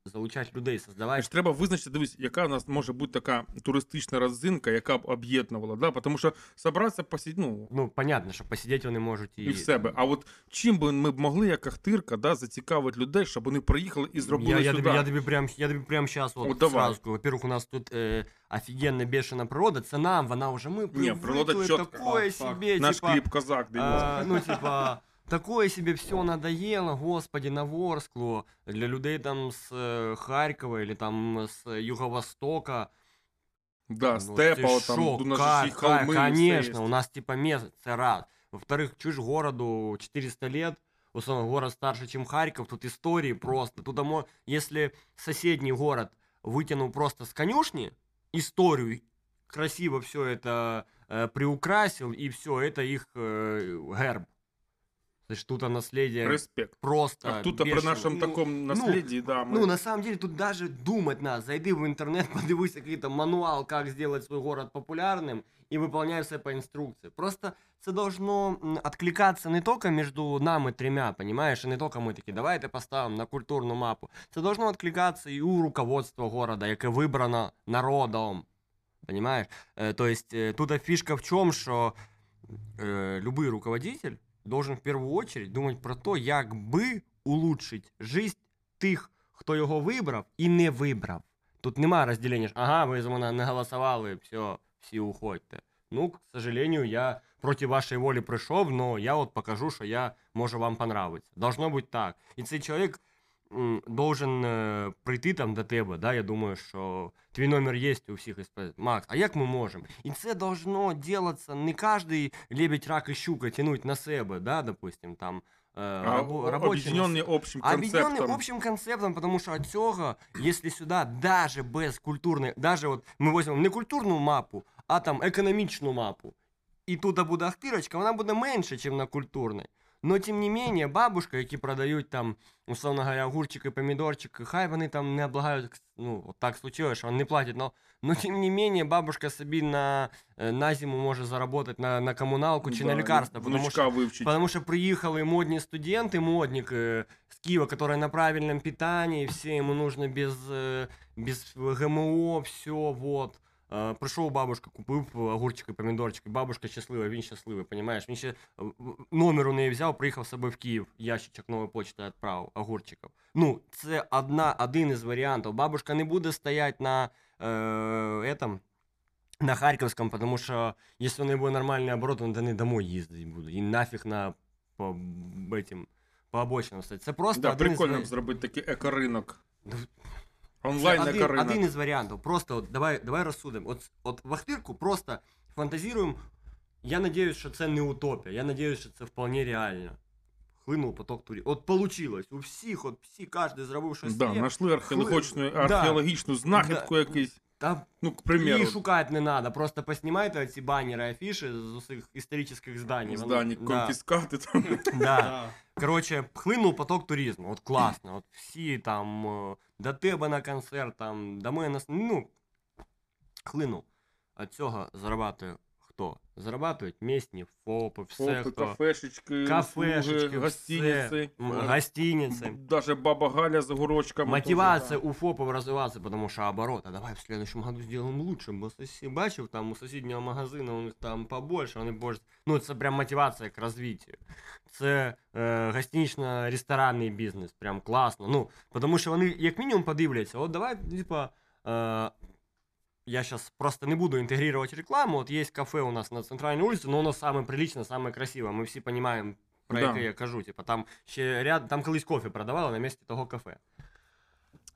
залучати людей, создавати Ж треба визначити, дивись, яка у нас може бути така туристична родзинка, яка б об'єднувала, да? тому що собратися посидіти, ну, Ну, понятно, що посидіти вони можуть і, і в себе. А от чим би ми б могли, як Ахтирка, да, зацікавити людей, щоб вони приїхали і зробили я, я, сюди? тобі, я, тобі прям, я тобі прям сейчас вот, Вот давай. сразу скажу. Во-первых, у нас тут э, офигенно бешена природа. Це нам, вона вже ми Не, природа привыкли, чітко. такое Так, так. себе, Наш типа, кліп Козак, дивіться. а, ну, типа, такое себе все надоело, господи, на Ворсклу, для людей там з е, Харкова или там з Юго-Востока. да, Ну, степа, ты от там, шо, у нас ка- же ще й ка- холми, і все Конечно, є. у нас типа место, це раз. Во-вторых, чуешь, городу 400 лет, условно, город старше, чем Харьков, тут истории просто. Тут, если соседний город вытянул просто с конюшни историю, красиво все это э, приукрасил, и все, это их э, герб. То есть тут наследие Респект. просто А тут при бешено. нашому Ну, такому насліді, да, ми... ну, на самом деле, тут даже думать надо. Зайди в интернет, (laughs) подивись какой-то мануал, как сделать свой город популярным, и выполняй все по инструкции. Просто це должно м, откликаться не только между нами тремя, понимаешь, и не только мы такі, давайте поставимо на культурну мапу. Це должно откликаться і у руководства города, яке вибрано народом. Понимаешь? Э, то есть э, тут фишка в чем, что э, любой руководитель должен в первую очередь думать про то, як би улучшить жизнь тих, хто його вибрав і не вибрав. Тут нема розділення, що, ага, ви за мене не голосували, все, всі уходьте. Ну, к сожалению, я проти вашої волі прийшов, але я от покажу, що я можу вам понравиться. Должно бути так. І цей чоловік должен е, прийти там до тебе, да, я думаю, що твій номер є у всіх і сказати, Макс, а як ми можемо? І це должно делаться не кожен лебедь, рак і щука тянуть на себе, да, допустим, там, е, А, рабо- робочі на об'єднані общим Объединенный концептом. общим концептом, потому что от цього, если сюда даже без культурної, даже от ми візьмемо не культурну мапу, а там економічну мапу, і тут буде Ахтирочка, вона буде менше, ніж на культурній. Но тим не менее, бабушка, які продають там, условно говоря, огурчики, помідорчики, хай вони там не облагають, ну, от так случилось, що вони не платять, но, но тим не менее, бабушка собі на, е, на зиму може заработать на, на комуналку чи на Да, лікарства, і потому внучка що вивчить. Потому что приехали модные студенты, модник э, с Киева, который на правильном питании, все ему нужно без, э, без ГМО, все, вот. Э, прийшов бабушка, купив огурчики, помідорчики, бабушка щаслива, він щасливий, понимаєш? Він ще е, в- номер у неї взяв, приїхав з собою в Київ, ящичок нової почти відправив, огурчиків. Ну, це одна, один із варіантів. Бабушка не буде стояти на е, этом, на Харьковском, потому что если у неї буде нормальний оборот, вона не домой їздити буде. І нафіг на по этим по обочинам стоять. Це просто Да, один із прикольно варі- б зробити такий екоринок. Онлайн на один, один із варіантів. Просто от, давай, давай розсудимо. От, от вахтирку просто фантазіруємо. Я надіюсь, що це не утопія. Я надіюсь, що це вполне реально. Хлинув поток турів. От получилось. У всіх, от всі, кожен зробив щось Да, знайшли археологічну, Да. археологічну знахідку якусь. Та Ну, к примеру, І шукати не треба. Просто поснімайте ці банери, афіші з усіх історичних. Вони- здані, да, конфіскати там. (laughs) да. Да. Коротше, хлинув поток туризму. От класно. От всі там е, до тебе на концерт, там, до мене на с- Ну, хлинув. От цього зарабатує хто? Зарабатують місні ФОПи, все Фопи, хто. кафешечки, Кафешечки, услуги, гостиниці. все. М, Гостиниці. Даже баба Галя з огурочками. Мотивация тоже, у ФОПов развиваться, потому что оборот, а давай в следующем году сделаем лучше, бо сосі... бачив, там у сусіднього магазину у них там побольше, вони більше, ну це прям мотивація к розвиттю. Це е, гостинично-ресторанний бізнес, прям класно. Ну, тому що вони як мінімум подивляться, от давай, типа, е, я сейчас просто не буду интегрировать рекламу, вот есть кафе у нас на центральной улице, но оно самое приличное, самое красивое, мы всі понимаем, про Да. яке я кажу, типа, там ще ряд, там колись кофе продавали на місці того кафе.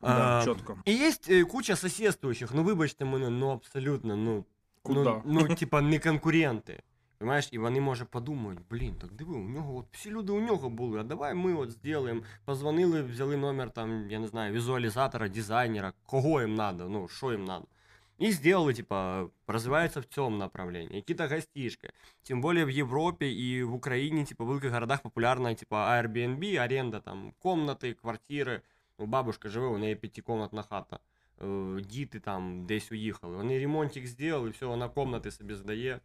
Да, А, чітко. І є е, куча сусідствуючих, ну вибачте мене, ну абсолютно, ну, Куда? ну, ну типа (laughs) не конкуренти. Понимаєш, і вони може подумають, блін, так диви, у нього от всі люди у нього були, а давай ми от зробимо. Позвонили, взяли номер там, я не знаю, візуалізатора, дизайнера, кого їм надо, ну, що їм надо. И сделали, типа, развивается в цьому направлении. Какие-то гостишки. Тем более в Европе и в Украине, типа, в великих городах популярна, типа, Airbnb, аренда там комнати, квартири. Ну, бабушка живе, у неї п'ятикомнатна хата. Е, Діти там десь уїхали. Вони ремонтик зробили, все, вона комнати собі здає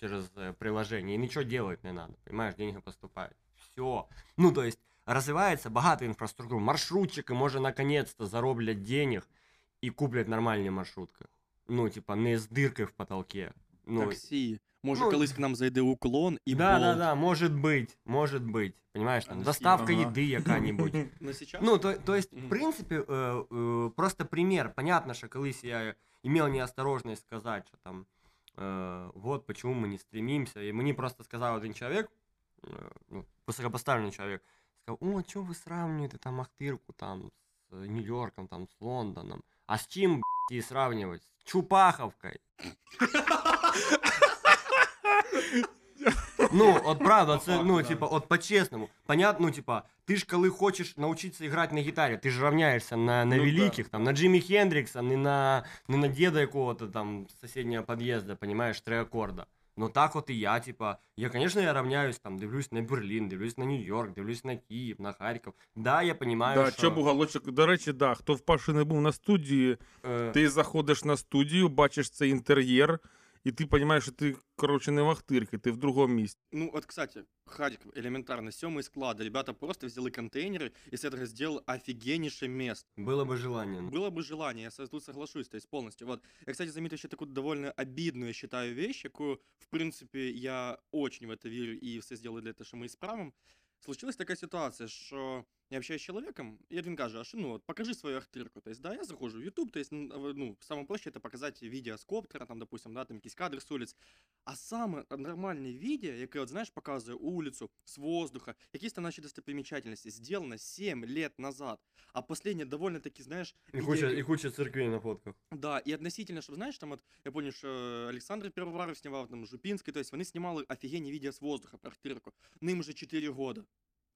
через е, приложение. І нічого делать не надо. Понимаешь, деньги поступають. Все. Ну, то есть, розвивається багато інфраструктур. Маршрутчики, може, наконец-то зароблять денег і куплять нормальні маршрутки. Ну, типа, не з дирки в потолке. Ну, Таксі. Може, ну, колись к нам зайде уклон і да, да, Bolt. да, может быть, может быть. Понимаешь, А там, на доставка Steam, ага. еды яка-нибудь. На (laughs) сейчас? Ну, то, то есть, Мгм. в принципе, э, э, просто пример. Понятно, что колись я имел неосторожность сказать, что там, э, вот почему мы не стремимся. И мне просто сказал один человек, э, ну, высокопоставленный человек, сказал, о, что вы сравниваете там Ахтырку там с э, Нью-Йорком, там с Лондоном. А с чем, блядь, и сравнивать? С Чупаховкой. Ну, от правда, це, факту, ну, да. типа, от по-чесному. Понятно, ну, типа, ти ж коли хочеш навчитися грати на гітарі, ти ж равняєшся на, на Ну, да. великих, там, на Джиммі Хендрікса, не на, не на деда якого-то там з сусіднього під'їзду, понимаешь, три акорда. Ну так от і я, типа, я, конечно, я равняюсь, там, дивлюсь на Берлін, дивлюсь на Нью-Йорк, дивлюсь на Київ, на Харків. Да, я понимаю, Да, що... Бугалочок. До речі, да, хто вперше не був на студії, е, ти заходиш на студію, бачиш цей інтер'єр, і ти розумієш, що ти, коротше, не в Ахтирці, ти в другому місці. Ну, от, кстати, Харьков, элементарно, сёмый склад. Ребята просто взяли контейнеры и с этого сделал офигеннейшее место. Було би желання. Было бы желание, я со- тут соглашусь, то есть полностью. Вот. Я, кстати, заметил еще такую довольно обидную, я считаю, вещь, якую, в принципе, я очень в это верю и все сделаю для того, что мы исправим. Случилась такая ситуация, что я общаюсь с человеком, и один каже, а що, ну, от, покажи свою ахтирку. То есть, да, я захожу в YouTube, то есть, н- в- ну, самое проще это показать видео с коптера, там, допустим, да, там, якісь кадри з улиц. А саме нормальне відео, яке, от, знаєш, показує улицу з воздуха, якісь там наші достопримечательності, сделано 7 лет назад. А последнее довольно-таки, знаешь, І видео, куча, яке- і куча церквей на фотках. Да, и относительно, чтобы, знаешь, там вот, я помню, что Олександр Пивоваров снимал, там, Жупинский, то есть вони знімали офігенні відео з воздуха про Ахтирку. Ним уже 4 года.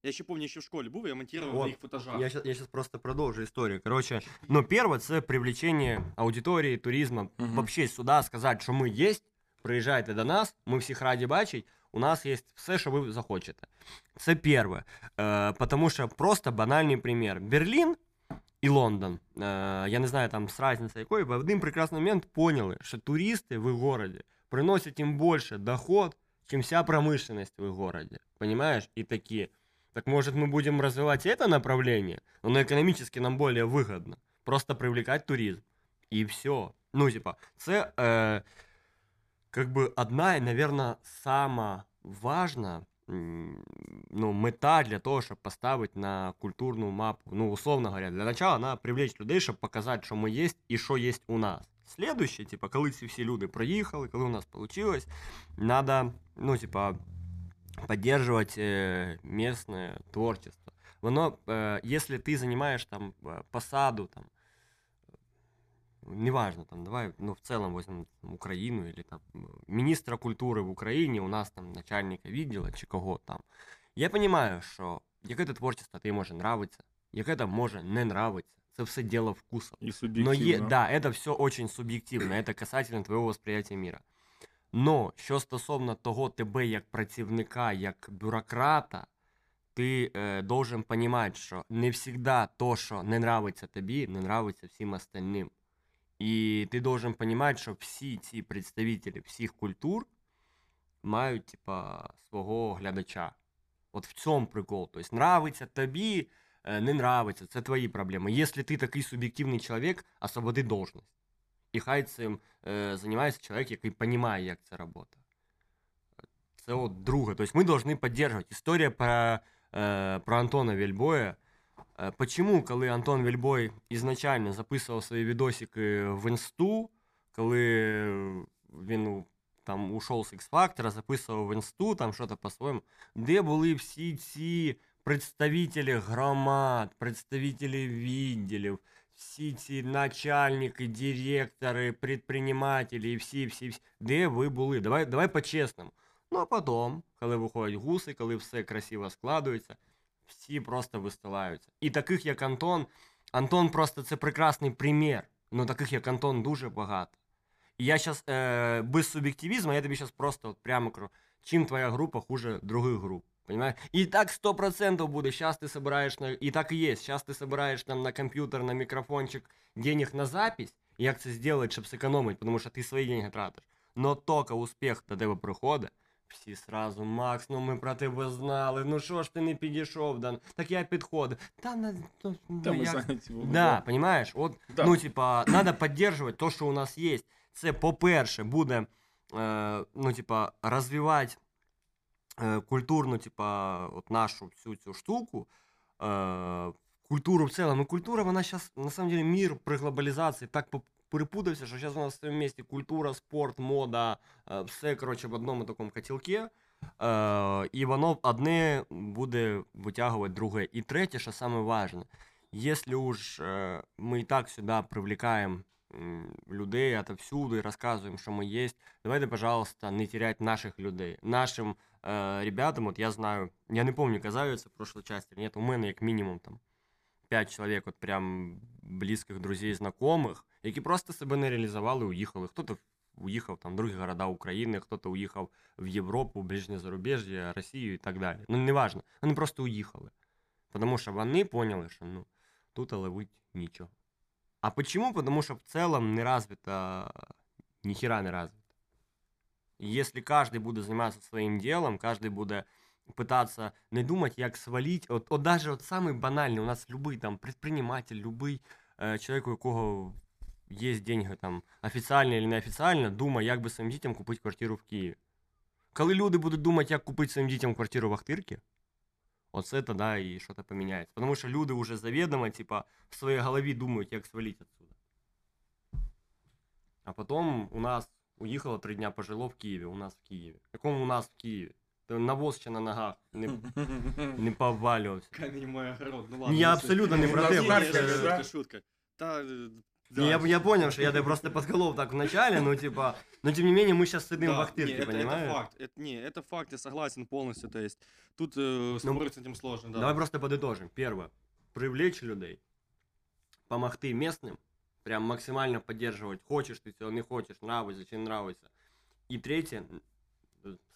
Я ще помню, ще в школі був, я монтував Вот, на їх футажах. Я сейчас, я сейчас просто продолжу историю. Короче, ну, первое, це привлечение аудиторії, туризму. Мгм. Вообще сюди сказати, що ми є, приїжджайте до нас, ми всіх раді бачить, у нас є все, що ви захочете. Це перше. Е, потому що просто банальний пример. Берлін і Лондон, е, я не знаю там з разницей якої, в один прекрасний момент поняли, що туристи в їх городі приносять їм більше доход, чем вся промышленность в их городе. Понимаешь? И такие, так может мы будем развивать это направление, но оно экономически нам более выгодно. Просто привлекать туризм. И все. Ну, типа, це е, как бы одна, наверное, сама важна м, ну, мета для того, щоб поставити на культурну мапу. Ну, условно говоря, для начала треба привлечь людей, щоб показати, що ми є і що є у нас. Следующее, типа, коли ці всі люди проїхали, коли у нас получилось, надо, ну, типа, поддерживать э, местное творчество. Воно, э, если ты занимаешь там э, посаду, там, неважно, там, давай, ну, в целом возьмем там, Украину или там м, министра культури в Україні, у нас там начальника відділу чи кого там. Я розумію, що яке то творчество тобі може нравиться, яке то може не нравиться. Це все діло вкусу. И Но субъективно. е, да, это все очень суб'єктивно, это касательно твоего восприятия мира. Но що стосовно того тебе як працівника, як бюрократа, ти е, должен понимать, що не всегда то, що не нравиться тобі, не нравиться всім остальним. І ти должен понимать, що всі ці представителі всіх культур мають, типа, свого глядача. От в цьому прикол. Тобто, нравиться тобі, е, не нравиться, це твої проблеми. Якщо ти такий суб'єктивний чоловік, освободи должність. І хай цим е, займається чоловік, який розуміє, як це працює. Це от друге. Тобто ми повинні підтримувати. Історія про, е, про Антона Вельбоя. Е, Почему, коли Антон Вельбой ізначально записував свої відосики в інсту, коли він ну, там ушов з X-Factor, записував в інсту, там щось по-своєму, де були всі ці представителі громад, представителі відділів, всі ці начальники, директори, предпринимателі всі, всі, всі, де ви були? Давай, давай по-чесному. Ну а потім, коли виходять гуси, коли все красиво складується, всі просто вистилаються. І таких, як Антон, Антон просто це прекрасний примір. Ну таких, як Антон, дуже багато. І я зараз е, без суб'єктивізму, я тобі зараз просто от прямо кажу, чим твоя група хуже других груп. Понимаешь? И так сто процентов будет. Сейчас ты собираешь, на... и так и есть. Сейчас ты собираешь там на компьютер, на микрофончик денег на запись, і як це зробити, щоб зекономити, тому що ти свої деньги тратиш. Но тільки успіх до тебе приходить, всі сразу, Макс, ну ми про тебе знали, ну що ж ти не підійшов, да? так я підходив. Та, на, ну, Там ну, мы як... сами, типа, Да, понимаешь? От, Да. ну, типа, надо підтримувати те, що у нас є. Це, по-перше, буде, е, ну, типа, розвивати е, культурну, типа, от нашу всю цю штуку, е, культуру в цілому. І культура, вона зараз, на самом деле, мір при глобалізації так перепутався, що зараз у нас в місті культура, спорт, мода, е, все, коротше, в одному такому котілці. Е, і воно одне буде витягувати друге. І третє, що важне, если уж э, мы и так сюда привлекаем м, людей отовсюду и рассказываем, что мы есть, давайте, пожалуйста, не терять наших людей. Нашим э, ребятам, вот я знаю, я не помню, казалось в прошлой части, или нет, у мене як мінімум там 5 чоловік, от прям близьких друзей, знайомих, які просто себе не реалізували, уїхали. Хто-то уїхав там в другі города України, хто-то уїхав в Європу, ближнє зарубіжжя, Росію і так далі. Ну, неважно. Вони просто уїхали. Тому що вони поняли, що ну, тут ловить нічого. А почему? Потому что в целом не развито, ни хера не развито. И Если каждый буде заниматься своим делом, каждый буде пытаться не думать, як свалить. От, от даже от самый банальный, у нас любой там предприниматель, любой е, чоловік, у якого є деньги там офіційно чи неофіційно, думає, як би своїм дітям купити квартиру в Києві. Коли люди будуть думати, як купити своїм дітям квартиру в Ахтирці, оце тоді і щось поміняється. Тому що люди вже завідомо, типа, в своїй голові думають, як свалити отсюда. А потім у нас уїхало три дня пожило в Києві, у нас в Києві. Якому у нас в Києві? Та Навоз ще на ногах не, (laughs) не повалювався. Камень мой огород. Ну Ні, ладно. я ну, абсолютно не всё. про Ну, те, да, Не, Харків, не, Харків, шутка, да? шутка. Та, э, Не, да. я, я понял, что я тебя просто подколол так вначале, но типа, но тем не менее мы сейчас сидим Да, в Ахтырке, не, это, понимаешь? это факт. Это, не, это факт, я согласен полностью. То есть тут э, спорить с этим сложно, да. Давай просто подытожим. Первое. Привлечь людей. Помогти местным. Прям максимально поддерживать. Хочешь ты этого, не хочешь, нравится, чи не нравится. И третье.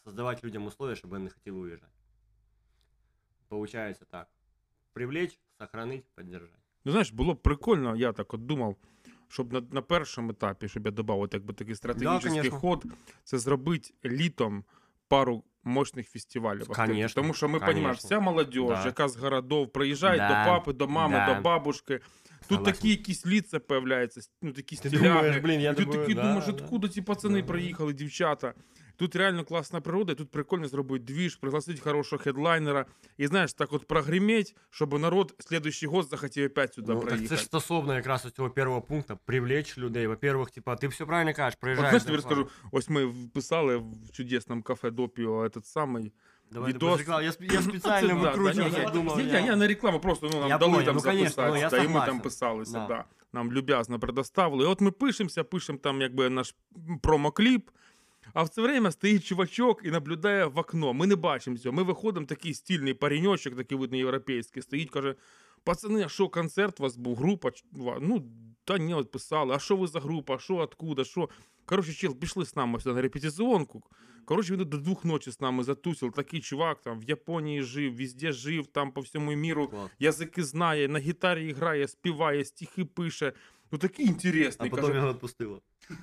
Создавать людям условия, чтобы они хотели уезжать. Получается так. Привлечь, сохранить, поддержать. Ну, знаєш, було б прикольно, я так от думав, щоб на, на першому етапі, щоб я додав якби такий стратегічний конечно. ход, це зробити літом пару мощних фестивалів. Конечно, Тому що ми розуміємо, вся молодь, Да. яка з городов приїжджає Да, до папи, до мами, да. до бабушки. Тут Согласен. такі якісь ліца появляються, ну такі Ти думаєш, блін, я думаю, да, думаєш, да. откуда ці пацани Да. приїхали, дівчата. Тут реально класна природа, і тут прикольно зробити двіж, пригласити хорошого хедлайнера. І знаєш, так от прогреметь, щоб народ следующий год захотів опять сюди Ну, так це приїхати. ж стосовно якраз ось цього першого пункту привлечь людей. Во-первых, типа, ти все правильно кажеш, От приїжджаєш. знаєш, на тобі фарм. скажу, ось ми писали в чудесному кафе Допіо этот самий Давай відос. без реклами. Я, сп- (laughs) я специально Це, да, выкручивался, да, ні, думал, ні, я- ні, не реклама, просто ну, нам Я дали понял, там ну, конечно, записатися, ну, я да, і ми там согласен. писалися, Да. да. Нам люб'язно предоставили. І от ми пишемося, пишемо там якби наш промокліп, а в це время стоїть чувачок і наблюдає в окно. Ми не бачимо цього. Ми виходимо, такий стильний пареньочок, такий видно європейський, стоїть, каже: пацани, а що концерт у вас був? Група? Ну, та ні, от писали, а що ви за група, а що, откуда, що? Коротше, чел, пішли з нами сюди на репетиціонку. Коротше, він до двох ночі з нами затусив. Такий чувак там в Японії жив, везде жив, там по всьому міру язики знає, на гітарі грає, співає, стихи пише. Ну такий А інтересний. потом Каже, его отпустило. (laughs)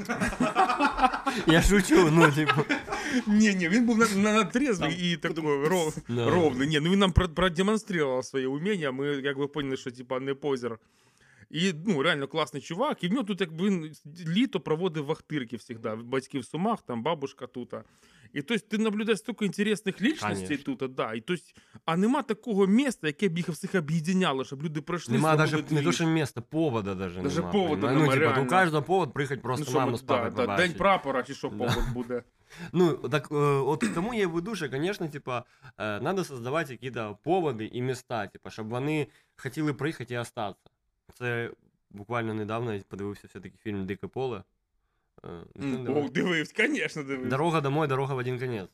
Я шучу, ну, типа. ні, ні, він був на, на, на трезвий Там, і такий ров, Да. ровний. Ні, ну він нам про- продемонстрував своє уміння, ми якби поняли, що типа не позер. І ну, реально класний чувак. І в нього тут якби він літо проводив в Ахтирки завжди. Батьки в Сумах, там бабушка тут. І тобто ти наблюдаєш стільки інтересних лічностей Конечно. тут, да. І, тобто, а нема такого міста, яке б їх всіх об'єднало, щоб люди пройшли. Нема зробили даже, не то, двіж. что места, повода даже Даже нема, повода понимаешь? нема, Ну, типа, реально. у каждого повод приехать Ну, просто що маму ми- с папой да, да, День побачить. прапора, чи що Да. повод буде. (laughs) Ну, так э, вот к тому я и веду, що, конечно, типа, э, надо создавать какие-то поводи і места, типа, щоб вони хотіли приїхати і остатися. Це буквально недавно я подивився все-таки фільм Дике поле. Ну. О, дивився, звісно, дивився. Дорога домой, дорога в один конец.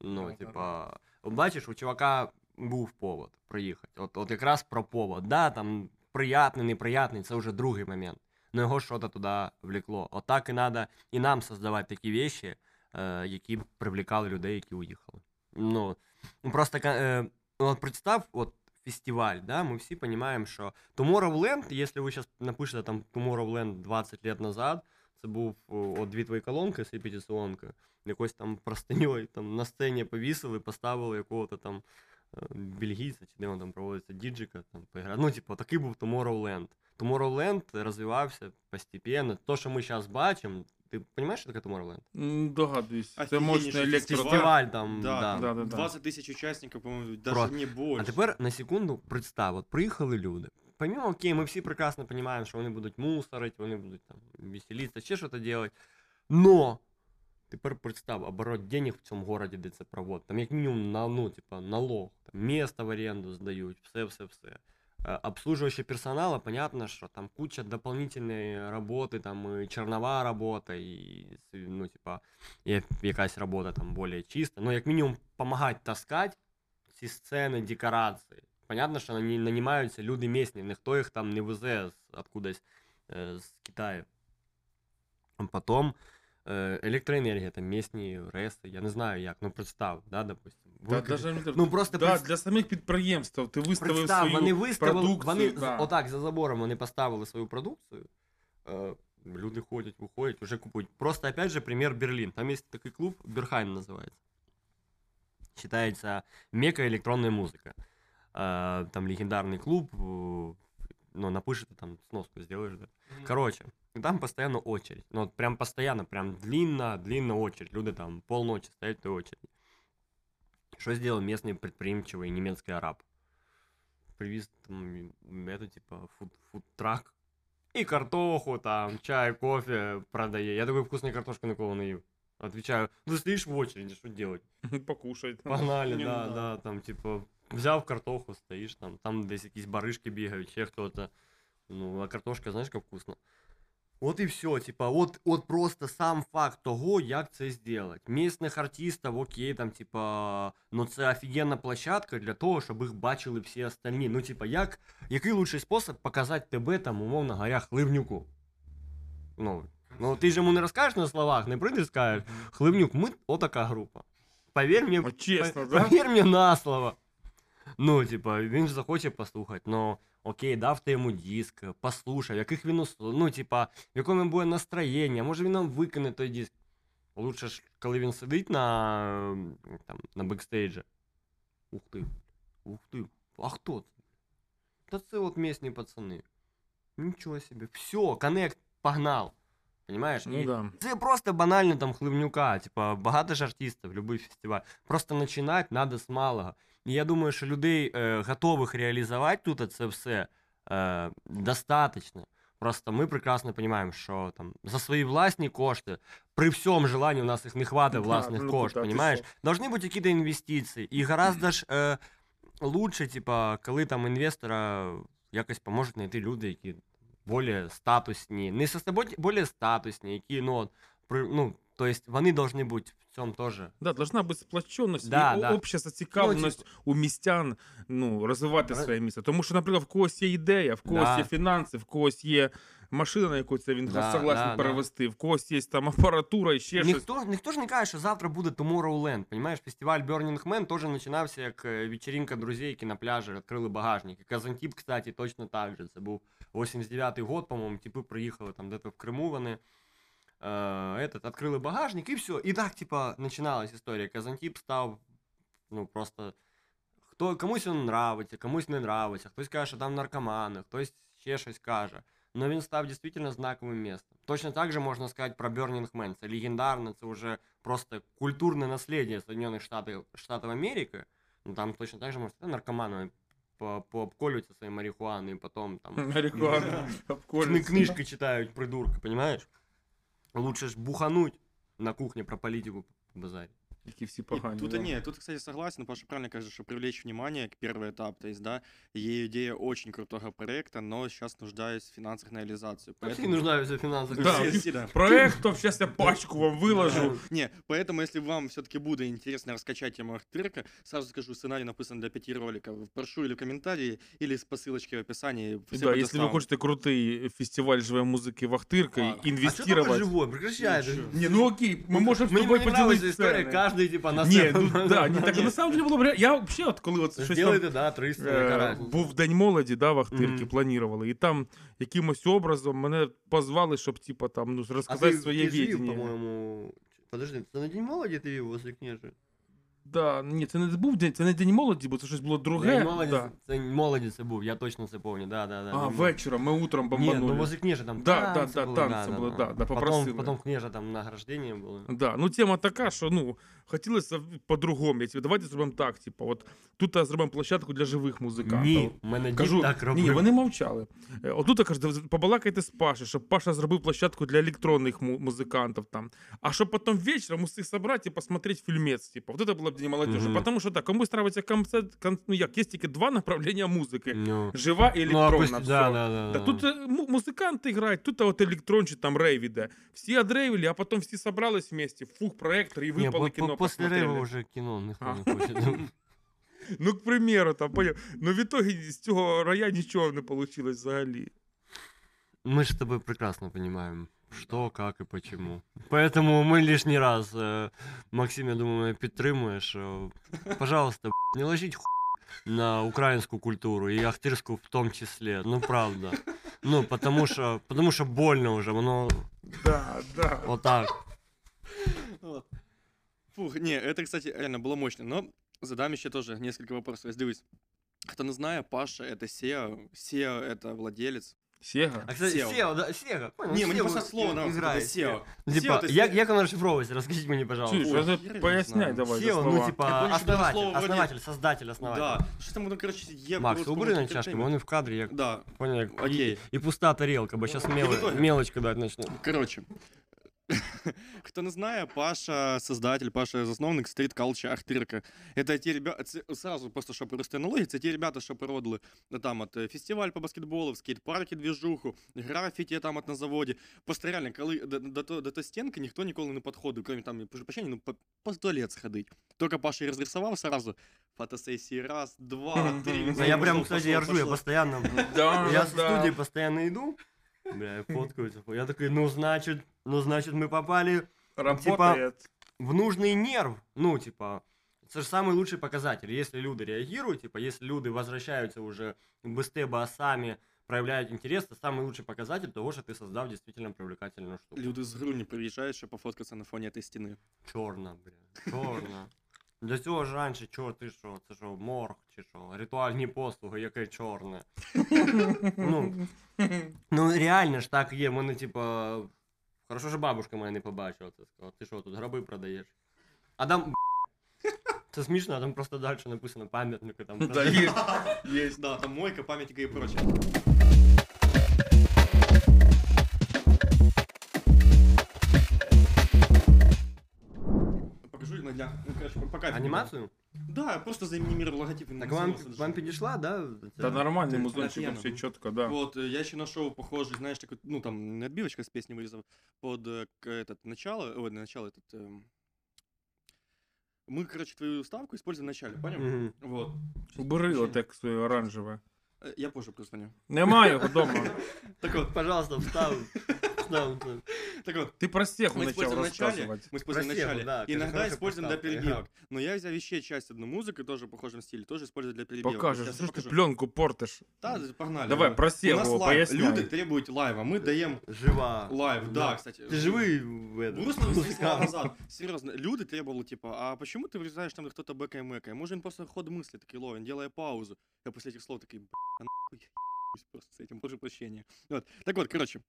Ну, Да, типа, от бачиш, у чувака був повод приїхати. От, от якраз про повод. Да, там приятний, неприятний, це вже другий момент. Но його щось туди влекло. От так і треба і нам создавати такі вещи, е, які привлекали людей, які уїхали. Ну, ну, просто е, от представ, от фестиваль, да, ми всі розуміємо, що Tomorrowland, якщо ви зараз напишете там Tomorrowland 20 років назад, це був от дві твої колонки з репетиціонкою, якось там простиньою там на сцені повісили, поставили якого-то там е, бельгійця, чи де він там проводиться, діджика, там поіграти. Ну, типу, такий був Tomorrowland. Tomorrowland розвивався постепенно. То, що ми зараз бачимо, ти розумієш, що таке Tomorrowland? М, Догадуюсь. Це мощний електро. фестиваль. Фестиваль там, Да, да. да, да. 20 тисяч учасників, по-моєму, Про- навіть не більше. А тепер на секунду представ, от приїхали люди. Помимо, окей, ми всі прекрасно розуміємо, що вони будуть мусорити, вони будуть там веселитися, ще щось робити. Но тепер представ, оборот денег в цьому городі, де це проводить. Там як мінімум на, ну, типа, налог, там, місто в оренду здають, все, все, все. Е, Обслуживающий персонала, понятно, що там куча дополнительної роботи, там і чернова робота, і ну, типа, і якась робота там більш чиста. Ну, як мінімум, допомагати таскати ці сцени, декорації. Понятно, що нані- нанімаються люди місні, ніхто їх там не везе з откудись е, з Китаю. Потім е, електроенергія, там місні реси, я не знаю як, ну представ, да, допустим. Да, Викрити- даже, не- Ну, просто да, представ- для самих підприємств ти виставив Представ, свою вони виставили, продукцію. вони да. отак за забором вони поставили свою продукцію. Е, люди ходять, виходять, вже купують. Просто опять же пример Берлін. Там є такий клуб, Берхайм називається. Считается мека электронная музыка. Е, там легендарный клуб, э, ну, напишите, там сноску сделаешь, да. Короче, и там постоянно очередь. Ну, вот прям постоянно, прям длинно, длинно очередь. Люди там полночи стоят в той очереди. Что сделал местный предприимчивый немецкий араб? Привез там м, это типа фуд, фудтрак. И картоху там, чай, кофе продає. Я такой вкусной картошки никого не ел. Отвечаю, ну стоишь в очереди, что делать? (laughs) Покушай. Погнали, Не, ну да, да. да, там, типа, взяв картоху, стоїш там, там десь якісь баришки бігають, ще хто-то. Ну, а картошка, знаєш, як вкусно. От і все, типа, от, от просто сам факт того, як це зробити. Місних артистів, окей, там, типа, ну це офігенна площадка для того, щоб їх бачили всі остальні. Ну, типа, як, який лучший спосіб показати тебе, там, умовно говоря, хливнюку? Ну, ну ти ж йому не розкажеш на словах, не прийдеш скажеш, Хливнюк, ми отака група. Повір мені, От чесно, По- да? Повір мені на слово. Ну, типа, він ж захоче послухати, ну, Окей, дав ти йому диск, послухав, яких він ну, типа, в якому буде настроєння, може він нам викине той диск. Лучше ж, коли він сидить на, там, на бекстейджі. Ух ти, ух ти, а хто це? Та це от місні пацани. Нічого собі. Все, коннект, погнал. Понимаешь? Ну да. це просто банально там хливнюка, типа багато ж артистів, любий фестиваль. Просто починати треба з малого. І я думаю, що людей, е, готових реалізувати тут це все е, достатньо. Просто ми прекрасно розуміємо, що там за свої власні кошти, при всьому желанні у нас їх не хватить Да, власних ну, коштів, куда ти понимаешь? що? Должны бути якісь інвестиції. І гораздо ж е, лучше, типа, коли там інвестора якось поможуть знайти люди, які більш статусні, не со собою, більш статусні, які, ну, от, при, ну, то есть вони должны бути в цьому теж. Да, должна бути сплоченість Да, і да. обща зацікавленість у містян ну, розвивати Ре- своє місто. Тому що, наприклад, в когось є ідея, в когось Да. є фінанси, в когось є машина, на яку це він Да, согласен да, да. перевести, в когось є там апаратура і ще щось. Ніхто, ніхто ж не каже, що завтра буде Tomorrowland. Понимаєш, фестиваль Burning Man теж починався як е, вечеринка друзей, які на пляжі відкрили багажник. І Казантіп, кстати, точно так же. Це був 89-й год, по-моєму, типи приїхали там де-то в Криму вони. Е, этот, відкрили багажник і все. І так, типа, починалась історія. Казантіп став, ну, просто. Хто, комусь він нравиться, комусь не нравиться, хтось каже, що там наркомани, хтось ще щось каже. Но він став дійсно знаковим містом. Точно так же можна сказати про Burning Man. Це легендарно, це вже просто культурне наслідя Соединених Штатів, Штатів Америки. Ну там точно так же можна сказати, наркоманами по- пообколюються своєю марихуаною, і потім там (laughs) Марихуана, кни- (laughs) обколюється. книжки читають, придурки, понимаешь? Лучше ж бухануть на кухне про политику базарить. Які всі И погані. тут, да. не, тут, кстати, согласен, Паша правильно кажется, что привлечь внимание к первый этап, то есть, да, ей идея очень крутого проекта, но сейчас нуждаюсь в финансах на реализацию. Всі нуждаються в фінансах. Да, Все- ти- все, да. Проект, (laughs) то зараз я пачку вам виложу. Не, поэтому, если вам все-таки будет интересно раскачать тему Ахтырка, сразу скажу, сценарий написан для пяти роликов. Прошу или в комментарии, или по ссылочке в описании. все Да, якщо ви предоставлю. хочете крутий фестиваль живої музики Вахтирка А, і А що інвестувати. таке живой? Прекращай. же. Не, ну окей, ми можемо з Мені тобою Кожен, типа, на Ні, ну да, ні, так на самом деле було б Я взагалі, от коли от щось там, Сделайте, да, 300, е, разниця. був День молоді, да, в Ахтирки Мгм. планували, і там якимось образом мене позвали, щоб типа там ну, розказати своє ти ж вів, відіння. по-моєму... Подожди, це на День молоді ти вів возле княжи? Да, ні, це не був день, це не день молоді, бо це щось було друге. День молоді, да. це молоді це був, я точно це пам'ятаю, да, да, да. А, День вечором, ми утром Ні, бомбанули. ну возле княжи там Да, танці да, да, були, танці були, да, да, попросили. Потом, потом княжа там награждення було. Да, ну тема така, що ну хотілося по-другому. Я тебе, давайте зробимо так. Типу, от тут а, зробимо площадку для живих музикантів. Ні, в мене дід Кажу, так робив. ні, вони мовчали. Е, Отут я кажу, «Да побалакайте з Пашею, щоб Паша зробив площадку для електронних му- музикантів там. А щоб потім вечором усіх собрати і посмотреть фільмець. Типу, вот это було б День молодежі. Мгм. Тому що так, комусь нравиться концерт, кон- ну як, є тільки два направлення музики. Ну, Жива і ну, а електронна. пусть- всё. да, да, да, Да, да. тут е, му- музиканти грають, тут от електрон чи там рейв іде. Всі одрейвили, а потім всі собрались вместе, фух, проектор і Ні, випали по- кіно по- После посмотрели. рейва вже кіно ніхто А. не хоче. (laughs) (laughs) Ну, к примеру, там, поняв. Ну, в итоге з цього рая нічого не вийшло взагалі. Мы же с тобой прекрасно понимаем, что, как и почему. Поэтому мы лишний раз, э, Максим, я думаю, мене підтримує, що, пожалуйста, б**, не ложіть ху на українську культуру і ахтирську в тому числі. Ну, правда. Ну, потому що, потому що больно вже, воно Да, да. отак. Вот. Фух, не, это, кстати, реально было мощно. Но задам еще тоже несколько вопросов. Если дивись, кто не знает, Паша это SEO, SEO это владелец. Сега. А, кстати, Сео. Сео, да, Сега. Понял, не, мне Сео просто слово нравится, играет, это SEO. Ну, Типа, SEO, то есть як, ты- як воно розшифровується? Розкажіть мені, пожалуйста. Чуєш, Ой, вже я не поясняй знаю. давай за Сео, ну, слова. типа, Я помню, что даже основатель, слово вроде- основатель, создатель, основатель. Да, что там, ну, короче, я Макс, просто убери на помню, чашку, entertainment. вони в кадрі, як Да, понял, як Окей. І, і пуста тарілка, бо зараз Ну, мел... в итоге. мелочь кидати почну. короче. (laughs) Кто не знает, Паша создатель, Паша засновник Street Culture Ахтирка. Это те ребята, сразу просто, щоб просто аналогії, це ті ребята, що породили ну, там от е, фестиваль по баскетболу, в скейт-парки движуху, графіті там от на заводі. Просто реально, коли до, до, до, до тої стінки ніхто ніколи не підходив, крім там, прошу прощения, ну, по, по туалет сходить. Тільки Паша її розрисував сразу, фотосесії раз, два, три. Ну, я прям, кстати, я ржу, я постоянно... (laughs) Да, Я с да. студии постоянно иду, бля, фоткаются. Я такой, ну, значит, ну, значит, мы попали Работает. в нужный нерв. Ну, типа, это же самый лучший показатель. Если люди реагируют, типа, если люди возвращаются уже быстрее басами, проявляют интерес, это самый лучший показатель того, что ты создал действительно привлекательную штуку. Люди з Груні приїжджають, щоб пофоткатися на фоні цієї стіни. Чорна, бля, чорна. Для цього ж раніше, чого ти що, це що, морг чи що, ритуальні послуги, яке чорне. Ну, ну реально ж так є, мене типа. Хорошо, що бабушка моя не побачила це сказала. Ти що, тут гроби продаєш? А там. Це смішно, а там просто далі написано пам'ятники там. Да, есть. Есть. Да, там мойка, пам'ятника і прочее. короче, по- пока... Анімацію? Да, просто заанимировал логотип. и Так вам, назвал вам совершенно. підійшла, да? Та нормальний Це музончик, офігенно. все чітко, да. Вот, э, я еще нашел похожий, знаешь, такой, ну там, не отбивочка с песни вырезал, под э, к- этот начало, ой, не начало, этот... эм, Мы, короче, твою ставку используем в начале, понял? Мгм. Вот. Убери Щас, отек своє оранжеве. э, Я позже позвоню. Нема його вдома. (laughs) Так вот, Пожалуйста, встав. (laughs) встав. так вот. Ти про стеху Мы в начале, мы используем в начале. да, ты Иногда используем для перебивок. Но я взял еще часть одну музыки, тоже в похожем стиле, тоже использую для перебивок. Покажеш, Сейчас що я ж ти покажу. пленку портиш? Да, погнали. Давай, про У нас стеху лайв. поясняй. Люди требуют лайва, мы даем Жива. лайв, да, кстати. Ты живый в этом. Грустно назад. Серьезно, люди требовали, типа, а почему ты вырезаешь там, кто-то бэкая мэкая? Может, он просто ход мысли такой ловит, делая паузу. Я после этих слов такой, а просто с этим, прошу прощения. Вот. Так вот, короче.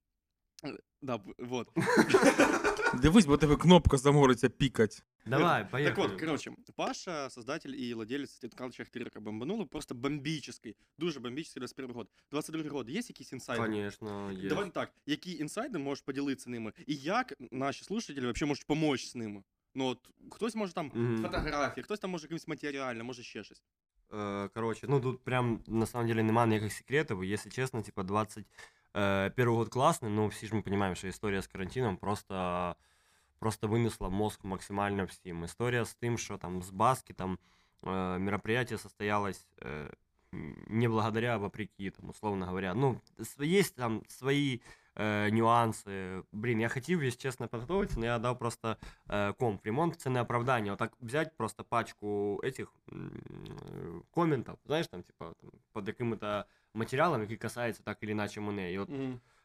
э, Да, б- вот. (laughs) Дивись, бо тебе кнопка замориться пікать. Давай, Так поехали. вот, короче, Паша, создатель и владелец телеканалу Ахтирка, бомбануло просто бомбический, дуже бомбический 21 год. 22 год, є якісь інсайди? Конечно, есть. Давай так, які інсайди можеш поділитися ними, і як наші слушателі вообще можуть допомогти з ними? Ну от хтось може там Мгм. фотографії, хтось там може якимось матеріально, може ще щось. Э, Короче, ну тут прям на самом деле нема никаких секретов. Если честно, типа 21 год классный, но все же мы понимаем, что история с карантином просто просто вынесла мозг максимально всем. История с тем, что там с Баски там э, мероприятие состоялось э, не благодаря, а вопреки, там, условно говоря. Ну, есть там свои э, нюансы. Блин, я хотел, если честно, подготовиться, но я дал просто э, комп. Ремонт це не оправдання. Отак взять просто пачку этих э, комментов, знаешь, там, типа, там, под якими-то матеріалами, які касаються так или иначе мене. І от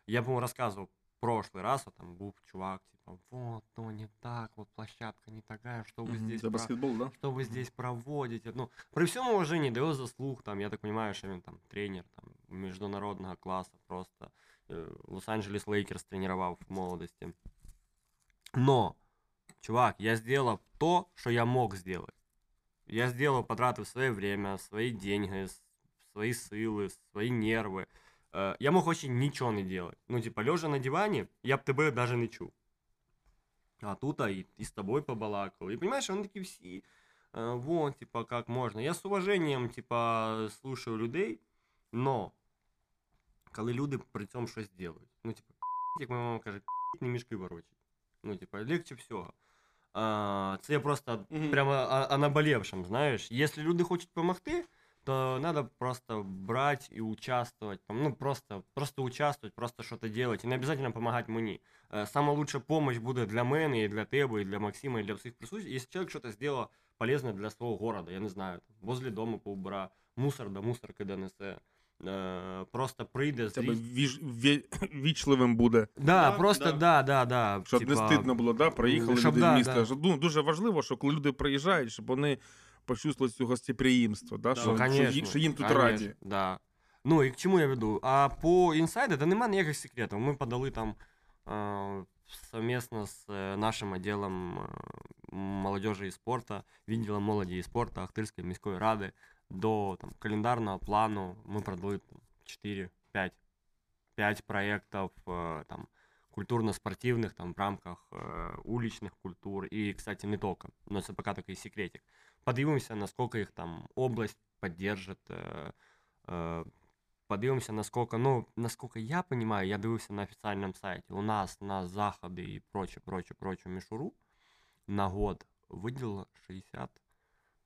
я, по-моему, рассказывал в прошлый раз, вот там был чувак, типа, вот, то не так, вот площадка не такая, что вы Мгм, здесь За про- баскетбол, да? что вы здесь проводите. Ну, при всем уважении до его заслуг, там, я так понимаю, что он там тренер там, международного класса просто. э, Лос-Анджелес Лейкерс тренировал в молодости. Но, чувак, я сделал то, что я мог сделать. Я сделал, потратив свое время, свои деньги, с- свои силы, свои нервы. Э, Я мог вообще ничего не делать. Ну, типа, лежа на диване, я б тебе даже не чув. А тут а и, и с тобой побалакал. И понимаешь, он такие все, э, вот, типа, как можно. Я с уважением, типа, слушаю людей, но коли люди при цьому щось делають. Ну, типа, як моя мама каже, не мішки ворочать. Ну, типа, легче всього. А, це я просто Мгм. прямо о, о наболевшем, знаєш. Якщо люди хочуть допомогти, то надо просто брать и участвовать. там, Ну, просто, просто участвовать, просто что-то делать. И не обязательно помогать мені. Э, Самая лучшая помощь буде для мене, і для тебе, і для Максима, і для всіх присутствующих. Если человек что-то сделал полезное для своего города, я не знаю, там, возле дома поубира, мусор до мусорки донесе, э, просто прийде, Тебе віж... вічливим буде. Да, Да, просто да. да, да, да. Щоб не стидно було, да? Проїхали щоб люди да, в місто. да. Ну, дуже важливо, що коли люди приїжджають, щоб вони почувствували цю гостеприємство, да? Да. Що, Ну, що, конечно, ї- що їм тут конечно, раді. Да. Ну і к чому я веду? А по інсайду, да нема ніяких секретів. Ми подали там е, совместно з е, нашим відділом е, молодежі і спорту, відділом молоді і спорту Ахтирської міської ради до там, календарного плану ми продали там, 4-5 5 проєктів е, там, культурно-спортивних там, в рамках е, уличних культур. І, кстати, не тільки. Но це поки такий секретик. Подивимося, наскільки їх там область поддержит. Э, э, подивимося, насколько, ну, насколько я понимаю, я дивився на офіційному сайті, у нас на заходи і проче, проче, проче мішуру на год виділило 60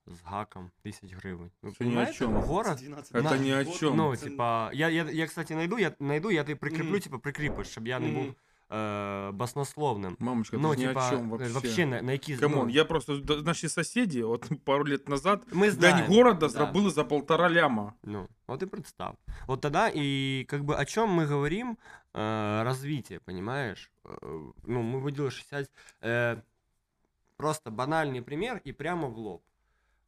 з гаком тисяч гривень. Ви Це ні о чому. Город, Це На- ні о чому. ну, типа, я, я, я, кстати, найду, я найду, я тебе прикріплю, Мгм. типа, прикріпиш, щоб я не був е, баснословним. Мамочка, Ну, ти ж ні типа, о чому е, вообще. вообще на, на які... Камон, ну, я просто д- наші сусіди, от (laughs) пару лет назад, ми день знаємо. города да. зробили за полтора ляма. Ну, вот и представь. Вот тогда и как бы о чем мы говорим, э, развитие, понимаешь? Э, ну, мы выделили 60... э, просто банальний пример і прямо в лоб.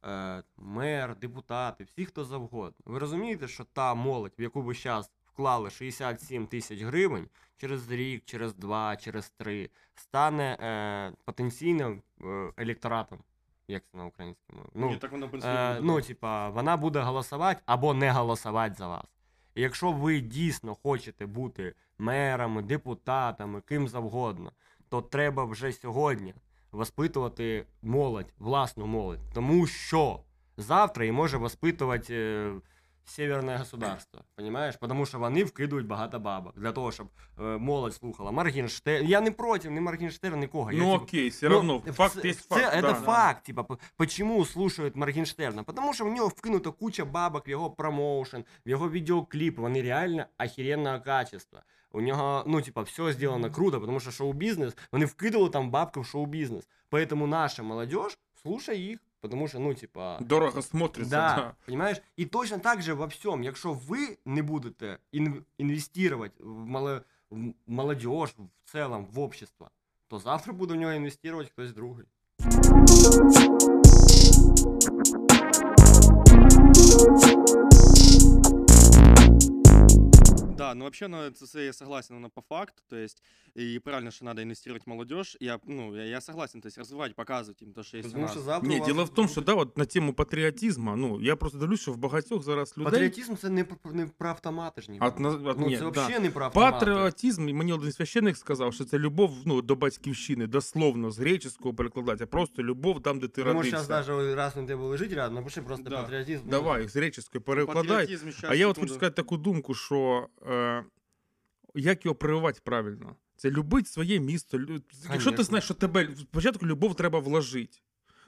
Е, мер, депутати, всі, хто завгодно. Ви розумієте, що та молодь, в яку ви зараз вклали 67 тисяч гривень, через рік, через два, через три, стане е, потенційним е, електоратом. Як це на українській мові? Ну, так воно в принципі Е, ну, типа, вона буде голосувати або не голосувати за вас. І якщо ви дійсно хочете бути мерами, депутатами, ким завгодно, то треба вже сьогодні воспитувати молодь, власну молодь. Тому що завтра її може воспитувати е, северне государство. Понимаєш? Тому що вони вкидують багато бабок для того, щоб е, молодь слухала. Моргенштерн. Я не проти, не Моргенштерн, нікого. Я, Ну типу, окей, все Ну, равно, факт це- есть це- факт. Это да. факт, типа, п- почему слушают Моргенштерна? Потому що в нього вкинута куча бабок в його промоушен, в його відеокліп, вони реально охеренного качества. У нього, ну, типа, все сделано круто, потому що шоу-бізнес, вони вкидали там бабки в шоу-бізнес. Поэтому наша молодежь, слушай їх, Потому що, ну, типа... Дорого смотрится, Да, да. понимаешь? І точно так же во всьому, якщо ви не будете ін- інвестувати в, мало, в молодежь в цілому, в общество, то завтра буде в нього інвестувати хтось другий. Да, ну вообще, ну, это, це я согласен, но по факту, то есть, и правильно, что надо инвестировать в молодежь, я, ну, я, я согласен, то есть, развивать, показывать им то, что есть у Тому нас. що завтра. у Ні, вас діло в тому, буде- що да, от на тему патріотизму, ну я просто дивлюсь, що в багатьох зараз людей. Патріотизм це не, про- не про автомати ж ні. От, на- от, ну, ні, це да. взагалі не про автомати. Патріотизм, і мені один священник сказав, що це любов ну, до батьківщини, дословно з греческого перекладати, а просто любов там, де ти Тому родився. зараз навіть раз на тебе лежить рядом, напиши просто Да. патріотизм. ну, Давай, з греческої перекладай. Патріотизм, щас, А я от секунду. хочу сказати таку думку, що е, як його прививати правильно? Це любить своє місто. лю- Якщо ти Конечно. знаєш, що тебе спочатку любов треба вложити.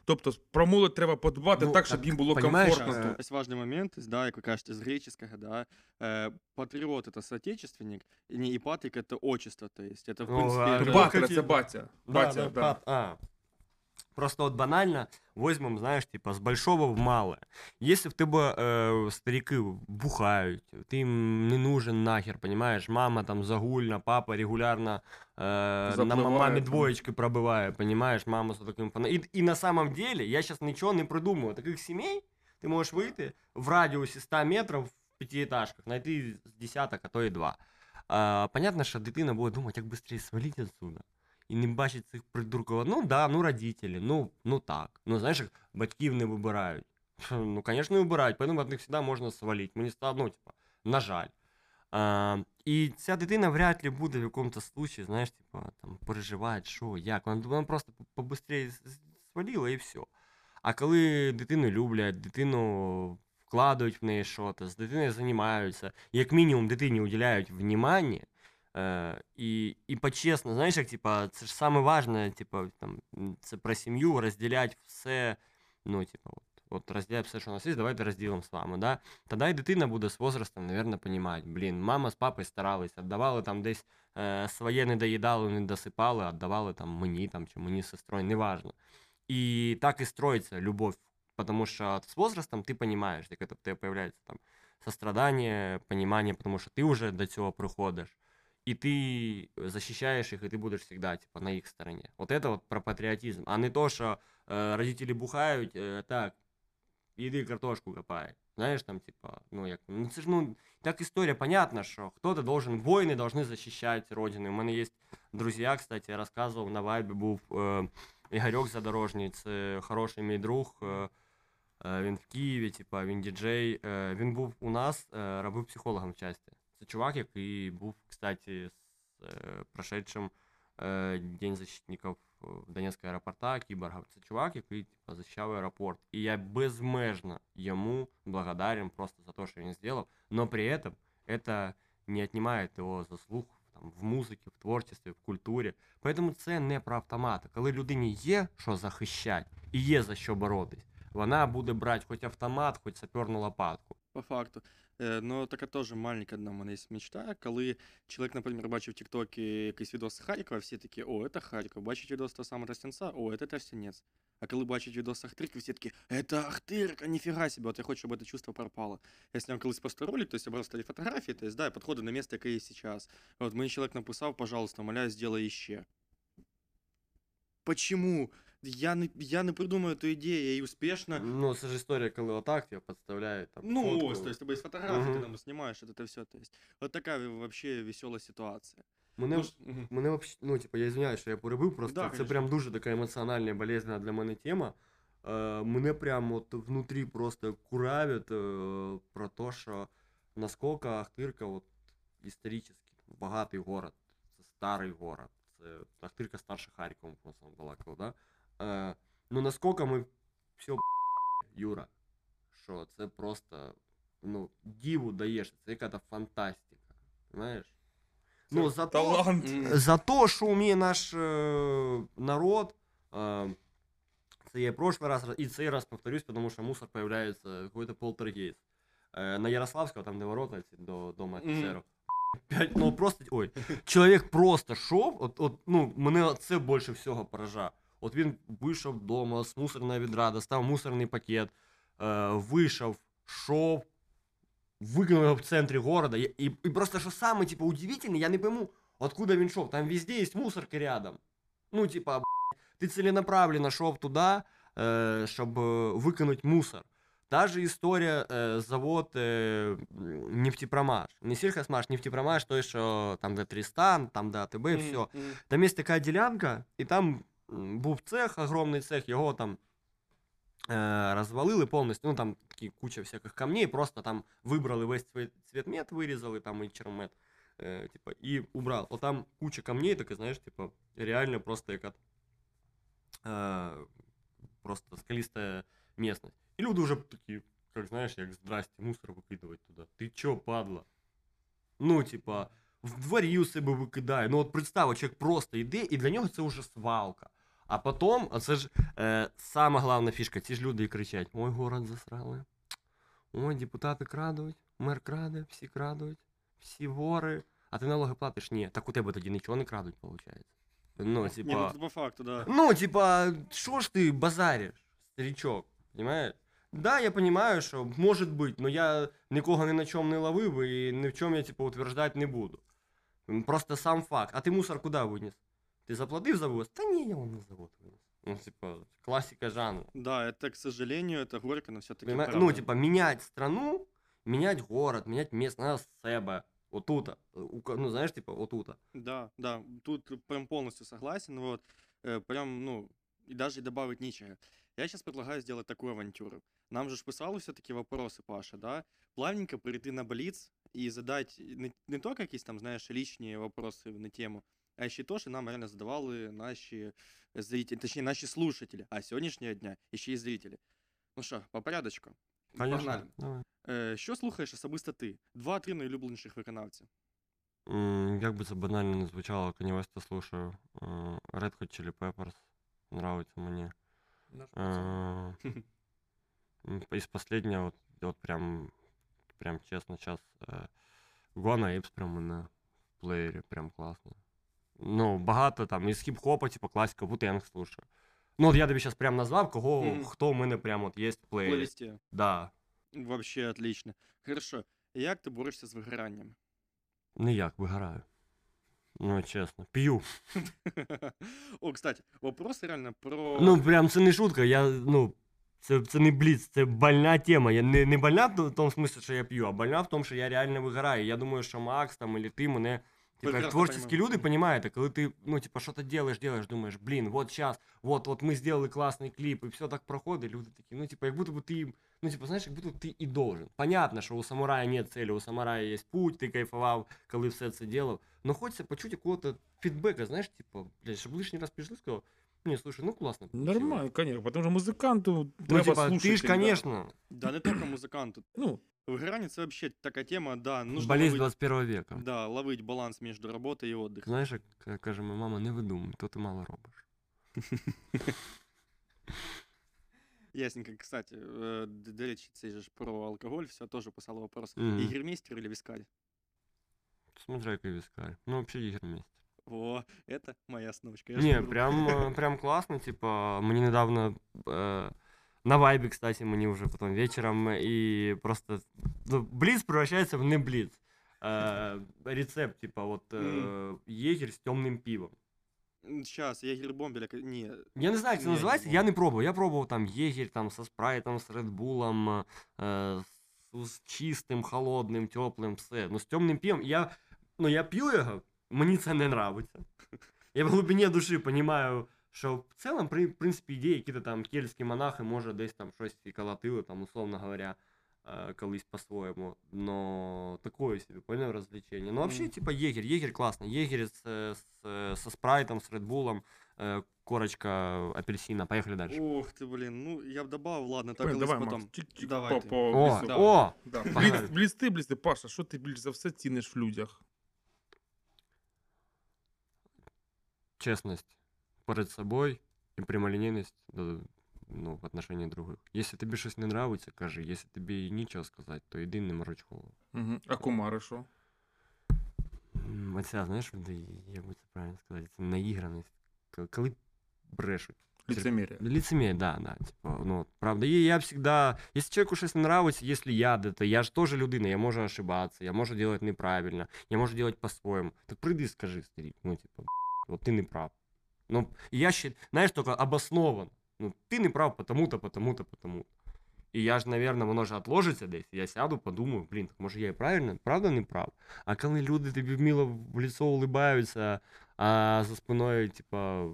Тобто про молодь треба подбати Ну, так, щоб так, їм було понімаєш, комфортно. Э, тут. Есть важный момент, то есть, да, как вы кажете, с греческого, да, э, патриот это соотечественник, и не и патрик это отчество, то есть это в Ну, принципе... а это- любов Батя, какие- це батя. Да, Батя, да, да. пат- а. Просто от банально возьмем, знаешь, типа, с большого в малое. Если в тебе э, старики бухають, ти їм не нужен нахер, понимаешь? Мама там загульна, папа регулярно э, на Запливає мамі там. двоєчки пробиває, понимаешь? Мама з таким фана. І, і на самом деле, я сейчас нічого не придумую. Таких сімей ти можеш вийти в радіусі 100 метрів в п'ятиэтажках, знайти з десяток, а то і два. А, понятно, що дитина буде думати, як швидше свалити отсюда. І не бачить цих придурків. Ну да, ну родителі, ну, ну так. Ну знаєш, батьків не вибирають. (laughs) Ну, звісно, не вибирають, тому від них завжди можна свалити. Мені стало, ну, типа, на жаль. А, і ця дитина вряд ли буде в якомусь случаї, знаєш, типа, там, переживати, що, як. Вона, вона просто побыстрее свалила і все. А коли дитину люблять, дитину вкладають в неї щось, з дитиною займаються, як мінімум дитині уділяють внимання, Е, і, і по-чесно, знаєш, як типа, це ж саме важне, типа, там, м, це про сім'ю, розділяти все, ну, типа, от, от розділяти все, що у нас є, давайте розділимо з вами, да? Тоді і дитина буде з возрастом, наверное, розуміти, блін, мама з папою старались, віддавали там десь е, своє не доїдали, не досипали, віддавали там мені там, чи мені з сестрою, неважно. І так і строїться любов, тому що з возрастом ти розумієш, як це в тебе появляється там сострадання, понимание, потому что ты уже до цього приходиш, и ты защищаешь их, и ты будешь всегда типа на их стороне. Вот это вот про патриотизм, а не то, что э, родители бухають, э, так, іди картошку копай. Знаєш, там, типа, ну як, ну це ж ну, так історія, понятно, що хто-то должен, воїни должны захищати родину. У мене є друзі, кстати, я розказував, на вайбі був е, Ігорьок Задорожній, це хороший мій друг. Е, е, він в Києві, типа, він діджей. Е, він був у нас, е, робив психологом в часті. Це чувак, який був, кстати, з е, прошедшим е, День защитників в Донецького аеропорта, кіборга. Це чувак, який типа, захищав аеропорт. І я безмежно йому благодарен просто за те, що він зробив, но при этом это не отнимает його заслуг там, в музиці, в творчестві, в культурі. Поэтому це не про автомати. Коли людині є що захищати і є за що боротись, вона буде брати хоч автомат, хоч саперну лопатку. По факту. Е, Ну, така теж маленька одна в мене є мечта, коли чоловік, наприклад, бачив в Тіктокі якийсь відос з Харкова, всі такі, о, це Харків. Бачить відос того самого Тростянця, о, це Тростянець. А коли бачить відос Ахтирки, всі такі, це Ахтирка, ніфіга себе, от я хочу, щоб це чувство пропало. Я зняв колись просто ролик, то есть я брав старі фотографії, то есть, да, я підходив на місце, яке є зараз. От мені чоловік написав, пожалуйста, умоляю, сделай іще. Почему? Я не, я не придумаю эту ідею, я її успішно Ну, це ж історія, коли отак тебе підставляють. Там, ну, фотку. ось, то есть, тобто, фотографии Мгм. ты там снимаешь, это, это все, то есть, вот такая вообще веселая ситуация. Мене, Ну, ж- мгм. мене вообще, ну, типа, я извиняюсь, що я перебив, просто Да, це конечно. прям дуже така емоціональна, болезненна для мене тема. Е, мене прям от внутрі просто куравить е, про те, що наскільки Ахтирка от, історично багатий город, це старий город, це Ахтирка старше Харкова, просто балакав, да? Е, ну наскільки ми все Юра, що це просто ну, діву даєш, це яка-то фантастика. Знаєш? Ну, за Талант. М. за то, що вміє наш е, народ. Е, це я прошлый раз, і цей раз повторюсь, тому що мусор появляється какой-то полтергейст. Е, на Ярославського, там де ворота ці, до дома офіцерів. П'ять, ну просто, ой, (laughs) чоловік просто шов, от, от, ну, мене це більше всього поражає. От він вийшов вдома з мусорного відра, достав мусорний пакет, е, вийшов, шов, викинув його в центрі города. І, і, і просто що саме, типу, удивительне, я не пойму, откуда він шов. Там везде є мусорки рядом. Ну, типа, б***ь, ти ціленаправленно шов туди, е, щоб е, викинути мусор. Та же історія е, завод е, м, нефтепромаш. Не сільхозмаш, нефтепромаш, той, що там, де Трістан, там, де АТБ, М, все. м. Там є така ділянка, і там м, був цех, огромний цех, його там е, розвалили повністю. Ну там такі куча всяких камней, просто там вибрали весь цвет, цветмет, вирізали там і чермет. Е, типа, і убрали. О, там куча камней, таке, знаєш, типа, реально просто яка е, просто скаліста місцевість. І люди вже такі, як знаєш, як здрасте, мусор викидувати туди. Ти чо, падла? Ну, типа, в дворі у себе викидає. Ну от представ, от чоловік просто йде, і для нього це вже свалка. А потім, а це ж е, сама головна фішка, ці ж люди і кричать: Ой, город засрали. Ой, депутати крадуть, мер краде, всі крадуть, всі вори. А ти налоги платиш? Ні. Так у тебе тоді нічого не крадуть, виходить. Ну, ну типа. тут по факту, да. Ну, типа, що ж ти базариш, старичок, понимаешь? Да, я понимаю, що може бути, но я нікого ні на чому не ловив і ні в чому я, типа, утверждати не буду. Просто сам факт. А ти мусор куди виніс? Ти заплатив за вивоз? Та ні, я вам на завод виніс. Ну, типа, классика жанра. Да, это, к сожалению, это горько, но все-таки Понима- Ну, типа, менять страну, менять город, менять место надо с себе. Отута. У ка- Ну, знаешь, типа, отута. Да, да, тут прям полностью согласен, вот, э, прям, ну, и даже добавить нечего. Я сейчас предлагаю сделать такую авантюру. Нам же ж писали все-таки вопросы, Паша, да? Плавненько перейти на Блиц и задать не, не то какие там, знаешь, личные вопросы на тему, а еще то, что нам реально задавали наши зрители, точнее, наши слушатели, а с сегодняшнего дня еще и зрители. Ну що, по порядочку. Погнали. Давай. Е, що слухаєш особисто ти? Два-три найулюбленіших виконавця. М, Як би це банально не звучало, Kanye West слушаю. Е, Red Hot Chili Peppers нравится мені. Е, (laughs) м, Із последнего, от, от прям, прям чесно, сейчас Гуана Apes прям на в плеєрі, прям класно. Ну, багато там, із хіп-хопа, типу класика, Wu-Tang слушаю. Ну, от я тобі зараз прям назвав, кого, Мгм. хто в мене прям от є в В. Да. Вообще отлично. Хорошо. Як ти борешся з вигоранням? Ніяк вигораю. Ну, чесно. П'ю. (laughs) О, кстати, вопрос реально про. Ну, прям це не шутка. Я, ну, це, це не бліц, це больна тема. Я не, не больна в тому смислі, що я п'ю, а больна в тому, що я реально вигораю. Я думаю, що Макс там, или ти мене. Типа, як Прекрасно творчі понимаю. люди понимають, коли ти, ну, типа, що ти делаешь, делаешь, думаєш, блін, вот сейчас, вот, вот ми сделали класний кліп, і все так проходить, люди такі, ну, типа, як будто бы ти, ну, типа, знаєш, як будто б ти і должен. Понятно, що у самурая нет цели, у самурая є путь, ти кайфував, коли все це делав, но хочеться почути якого-то фідбека, знаєш, типа, блядь, щоб лишній раз прийшли, сказав, ні, слушай, ну, класно. получилось». Нормально, конечно, потому что музиканту Ну, треба типа, слушати. ти ж, да. конечно, Да, не тільки музиканту. Ну, Вигорання це вообще така тема, да, нужно болезнь ловить, 21 века. да, ловить баланс між роботою і отдихом. Знаєш, як к- каже моя мама, не видумуй, то ти мало робиш. (laughs) Ясненько, кстати, е, д- до речі, це ж про алкоголь, все, теж писали вопрос. Мгм. Ігермейстер или вискарь? Смотря який віскарь. Ну, взагалі ігроміст. О, это моя сночка. я ж Не, говорю. прям, э, (laughs) прям классно, типа, мне недавно э, на вайбе, кстати, мне уже потом вечером, и просто, ну, блиц превращается в не блиц. Э, рецепт, типа, вот, э, егерь с темным пивом. Сейчас, ягер бомбеля, к- ні, Я не знаю, як це Не, називається, не я не пробував. Я пробував там єгір там со спрайтом, з редбулом, е, з, з чистим, холодним, теплим, все. Ну, з темним пивом. Я, ну, я п'ю його, мені це не нравиться. Я в глибині душі розумію, що в цілому, при, в принципі, ідеї, які там кельтські монахи, може, десь там щось і колотили, там, условно говоря. е, колись по-своєму, но такое себе, понял, развлечение. Ну, вообще, Мгм. типа, егерь, егерь классно. Егерь с, э, с, э, со спрайтом, с редбулом, э, корочка апельсина. Поехали дальше. Ох ти, блін, ну я б добавив, ладно, так Блин, колись давай, потом. Макс, чик-чик, Давай по, ти. по О, блицу. да. о! Да. Погнали. Бліц, блісти, блісти. Паша, що ти більш за все ціниш в людях? честность перед собой и прямолинейность да, ну, в отношении других. Если тобі щось не нравиться, кажи. Если тобі нічого сказати, то йди не мороч голову. Угу. А кумари що? М, Оця, знаєш, де, як би це правильно сказати, це наіграність. К- Коли брешуть. Лицемір'я. Лицемерие, да, да. Типа, ну, правда, и я всегда, если человеку щось не нравится, если я, да, то я ж тоже людина, я можу ошибаться, я можу делать неправильно, я можу делать по-своєму. Так прийди, скажи, старик, ну, типа, вот ты не прав. Ну, и я считаю, знаешь, только обоснован. Ну, ты не прав потому-то, потому-то, потому-то. І я ж, наверное, воно ж отложиться десь. Я сяду, подумаю, блін, так може я і правильно, правда не прав. А коли люди тобі вміло в лицо улибаються, а за спиною, типа,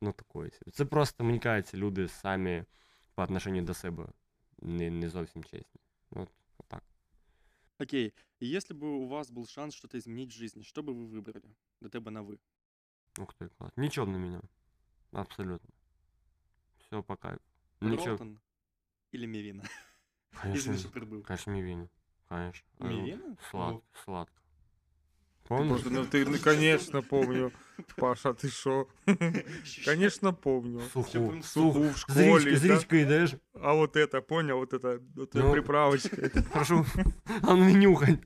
ну такое. собі. Це просто, мені кажеться, люди самі по отношению до себе не, не зовсім чесні. Ну, От, отак. Окей, и если бы у вас был шанс что-то изменить в жизни, что бы вы выбрали? До тебе на вы. Ух ти, клас. Нічого б не міняв. Абсолютно. Все по кайфу. Нічого. Ролтон или Мивина? (laughs) Конечно, Извини, что прибыл. конечно, мівіна. Конечно. Е, Мивина? Сладко, сладко. Ти Помниш? просто не ти, не, конечно, помню. (laughs) Паша, ти що? Конечно, помню. Суху, Чепим суху. Суху в З школі. річки, з да? річки йдеш. А вот это, понял, вот это, вот эта Ну. приправочка. (laughs) Прошу, а ну не нюхай.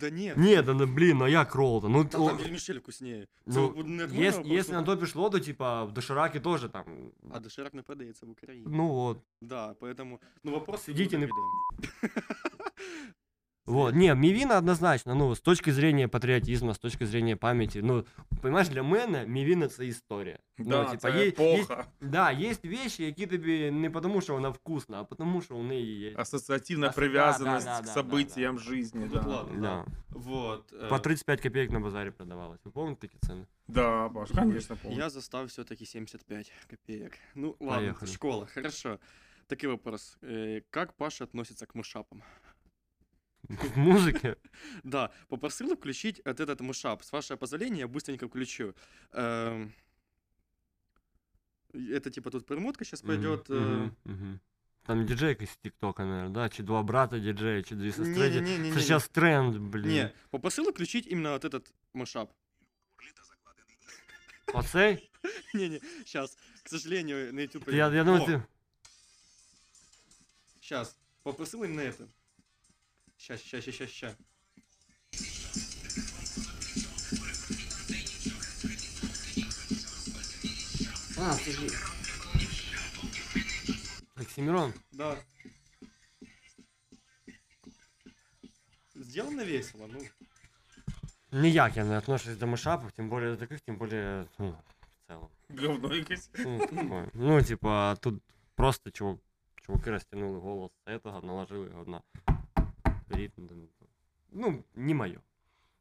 Да нет, Ні, да, ну, блін, ну як ролл-то? Ну, там, о, там вермишель вкуснее. Це ну, от не от ес- мене если просто- на то пішло, то типа в дошираке тоже там. А доширак не продається в Україні. Ну вот. Да, поэтому, ну вопрос... Сидите, не- не... (laughs) Вот, не, Мівіна однозначно, ну, з точки зрения патріотизму, з точки зрения пам'яті, ну, понимаешь, для мене Мівіна це історія. Да, ну, типа, це є, є, епоха. да, є вещи, які тобі не тому, що вона вкусна, а тому, що у неї є. Ассоциативная Ас- да, привязанность да, к да, да, событиям да. жизни, Ну, да. ладно. Да. Вот. э, По 35 копеек на базарі продавалось. Ви пам'ятаєте такі ціни? Да, Паш, конечно, помню. Я застав все-таки 75 копеек. Ну, ладно, Поехали. школа, хорошо. Такой вопрос. Э, Как Паша относится к мышапам? В музиці? (laughs) Да, попросил включить вот этот мышап. С вашего позволения я быстренько включу. Эм, Это типа тут перемотка сейчас пойдет. э, Мгм, мгм. Там диджей якийсь з Тіктока, наверное, да? Чи два брата диджея, чи дві сестри. ді- Не-не-не-не-не. Це зараз тренд, блін. Не, попросил включить именно вот этот мышап. Оцей? (laughs) Не-не, сейчас, к сожалению, на YouTube... Я, я думаю, ти... Сейчас, попросил именно это. Сейчас, сейчас, сейчас, сейчас. А, це ж... Оксимирон. Да. Сделано весело, ну. Ніяк я не отношусь до мешапів, тим більше до таких, тим більше, ну, в цілому. Говно якесь. Ну, такое. ну, типа, тут просто чувак, чуваки растянули голос з этого, наложили його на ритм. Ну, не моє.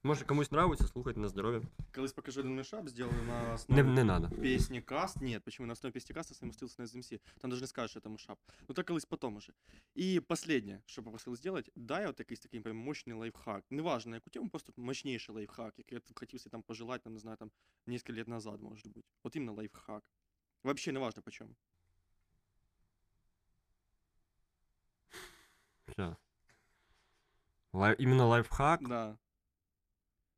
Може комусь нравится, слухать на здоров'я. Колись покажу один мешап, сделаю на Не, основе не надо. песни каст. Нет, почему на основе песни каста совместился на SMC. Там даже не скажешь, что это мешап. Ну так колись потом уже. И последнее, что попросил сделать, дай вот якийсь такий прям мощный лайфхак. Неважно, яку тему, просто мощнейший лайфхак, який я хотів себе там пожелать, там, не знаю, там, несколько лет назад, может быть. Вот именно лайфхак. Вообще неважно почем. Сейчас. Лай... Именно лайфхак? Да.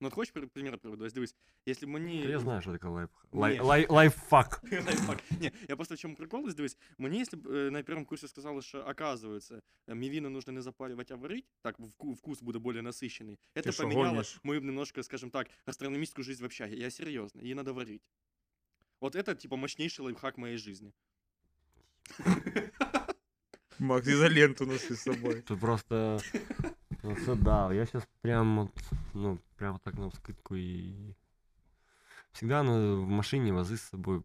Ну от хочеш при- примір приведу? Ось дивись, якщо б мені... Я знаю, що таке лайфхак. Ні. Лай... Лай... Лайфхак. (laughs) Лайфхак. Ні, я просто в чому прикол, ось дивись, мені, якщо б е, на першому курсі сказали, що, оказывается, е, мівіну нужно не запаривать, а варить, так вку- вкус буде более насыщенный. Ты Это шо, поменяло гонишь? мою немножко, скажем так, гастрономическую жизнь в общаге. Я серьезно, ее надо варить. Вот это, типа, мощнейший лайфхак моей жизни. Макс, изоленту носи с собой. Тут просто... (laughs) Ну, це да, я сейчас прям вот, ну, прям так на вскидку и... Всегда надо в машине возить с собой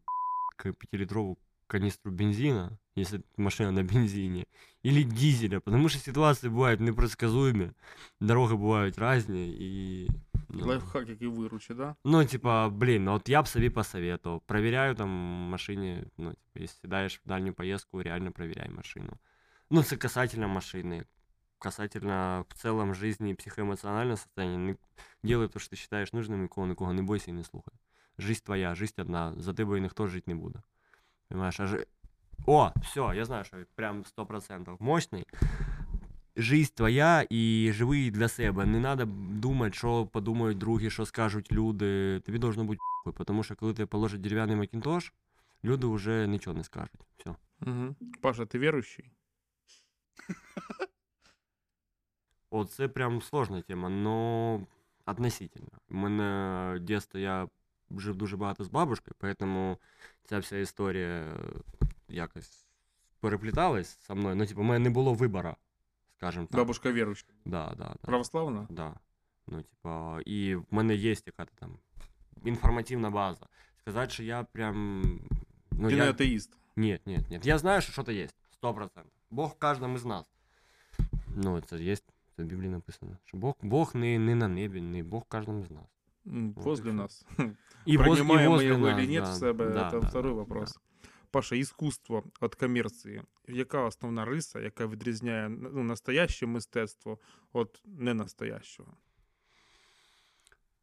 к- пятилитровую канистру бензина, если машина на бензине, или дизеля, потому что ситуации бывают непредсказуемые, дороги бывают разные, и... ну, Лайфхак, який виручить, да? Ну, типа, блин, ну вот я бы себе посоветовал. Проверяю там машине, ну, типа, если даешь в дальнюю поездку, реально проверяй машину. Ну, це касательно машины, касательно в целом жизни и психоэмоционального состояния. Не делай то, що ти считаешь нужным, нікого, нікого не бойся і не слухай. Жизнь твоя, жизнь одна, за тебе ніхто жити не буде. Понимаешь? А жи... О, все, я знаю, що прям 100% мощний. Жизнь твоя і живи для себе. Не треба думати, що подумають другі, що скажуть люди. Тобі должно бути похуй, тому що коли ти положиш дерев'яний макінтош, люди вже нічого не скажуть. Все. Угу. Паша, ти віруючий? (laughs) О, це прям сложна тема, но относительно. У мене дійсно я жив дуже багато з бабушкою, тому ця вся історія е, якось перепліталась со мною. Ну, типу, у мене не було вибору, скажімо так. Бабушка віруюча. Да, да, да. Православна? Да. Ну, типа, і в мене є якась там інформативна база. Сказати, що я прям. Ну, ти я... не атеїст. Нет, нет, нет. Я знаю, что что-то есть. Сто процентов. Бог в каждом из нас. Ну, це є, це в Біблії написано. Що Бог, Бог не, не на небі, не Бог в каждом из нас. М, Вот Возле и всё. нас. (laughs) І воз- і Принимаем мы возле его нас, или нет да. в себе, Да, это да, второй да, вопрос. Паша, искусство от комерції. Яка основна риса, яка відрізняє ну, настояще мистецтво від ненастоящого?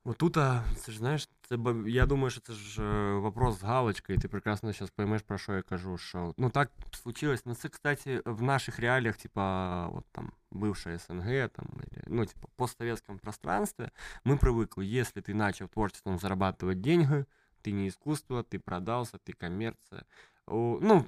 Вот тут, а, це ж знаєш, це я думаю, що це ж вопрос з галочкою, і ти прекрасно зараз поймеш, про що я кажу. Що, ну так случилось. Ну це, кстати, в наших реаліях, типа, вот там, бывшая СНГ, там, ну, типа, постсоветском пространстве, мы привыкли, если ты начал творчеством зарабатывать деньги, ты не искусство, ты продался, ты коммерция. Ну,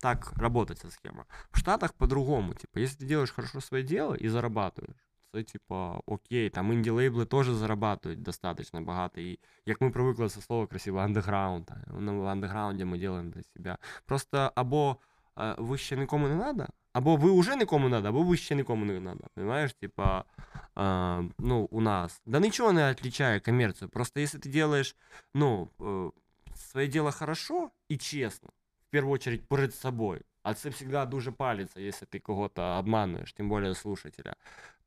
так работает эта схема. В Штатах по-другому, типа, если ты делаешь хорошо свое дело и зарабатываешь, це, типа, окей, там інді-лейбли теж зарабатывают достаточно багато. І як ми привикли це слово красиво, андеграунд. Ну, в андеграунді ми робимо для себе. Просто або е, ви ще нікому не надо, або ви вже нікому не надо, або ви ще нікому не надо. Понимаешь? Типа, е, ну, у нас. Да нічого не отличає коммерцию. Просто если ты делаешь, ну, е, своє дело хорошо і чесно, в первую очередь перед собой, а це всегда дуже палиться, если ты кого-то обманываешь, тем более слушателя,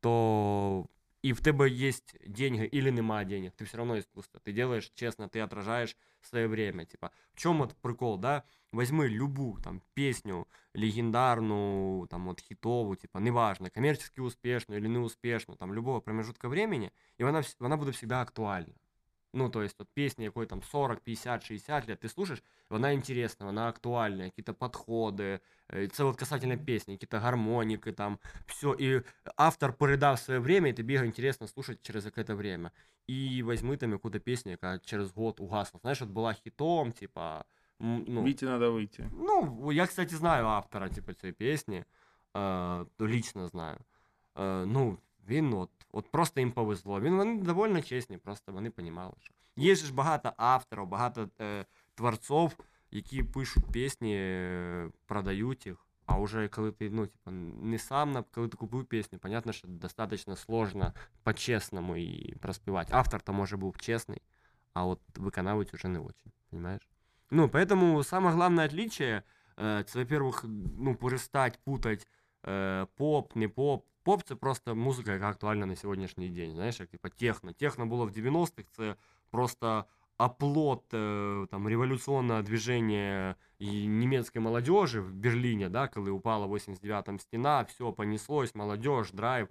то и в тебе есть деньги или нема денег, ты все равно искусство. Ты делаешь честно, ты отражаешь свое время. Типа, в чем вот прикол, да? Возьми любую там песню легендарную, там вот хитовую, типа, неважно, коммерчески успешную или неуспешную, там любого промежутка времени, и она, она будет всегда актуальна. Ну, то есть, вот песня якой там 40, 50, 60 лет, ты слушаешь, вона интересна, вона актуальна, какие-то подходи, е, це от касательно песни, какие-то гармоники, там, все, і автор передав своє время, і тобі його інтересно слушати через якесь время. І візьми там яку-то пісню, яка через год угасла. Знаєш, от була хітом, типа, м, ну, Віті треба вийти. ну, я, кстати, знаю автора, типу, цієї пісні. Е, лично знаю. Е, ну, він от, от просто їм повезло. Він вони доволі чесні, просто вони розуміли, що. Є ж багато авторів, багато е, творців, які пишуть пісні, е, продають їх. А уже коли ти, ну, типа, не сам, на- коли ти купив пісню, понятно, що достаточно сложно по-чесному і проспівати. Автор то може був чесний, а от виконавець уже не очень, понимаешь? Ну, поэтому самое главное отличие, э, это, во-первых, ну, перестать путать э, поп, не поп. Поп це просто музика, яка актуальна на сьогоднішній день. Знаєш, як типа техно. Техно було в 90-х, це просто оплот э, там, революционного движения и немецкой молодежи в Берлине, да, коли упала в 89-м стена, все понеслось, молодежь, драйв,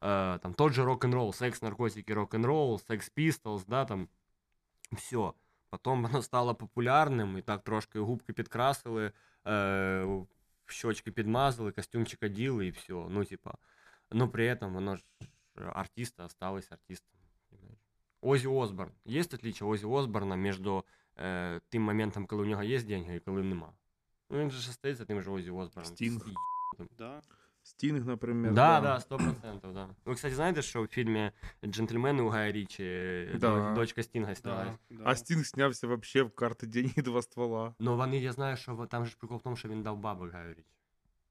э, там тот же рок-н-ролл, секс, наркотики, рок-н-ролл, секс пистолс, да, там, все. Потом воно (laughs) стало популярним, і так трошки губки підкрасили, е, щочки підмазали, костюмчик оділи і все. Ну, типа, но при этом воно ж артиста осталось артистом. понимаешь. Озі Осборн. Є отличие Озі Осборна між е, тим моментом, коли у нього є деньги і коли нема? Ну, він же ж остається тим же Озі Осборном. Стінг. З Да. Стінг, наприклад. Да, да, сто процентов, да. Ви, кстати, знаєте, що в фільмі «Джентльмени» у Гая Річі е, Да. до- дочка Стінга снялась? Да, да. А Стінг снявся вообще в карти деньги два ствола. Ну, вони, я знаю, що во- там же ж прикол в тому, що він дав бабок Гаю Річі.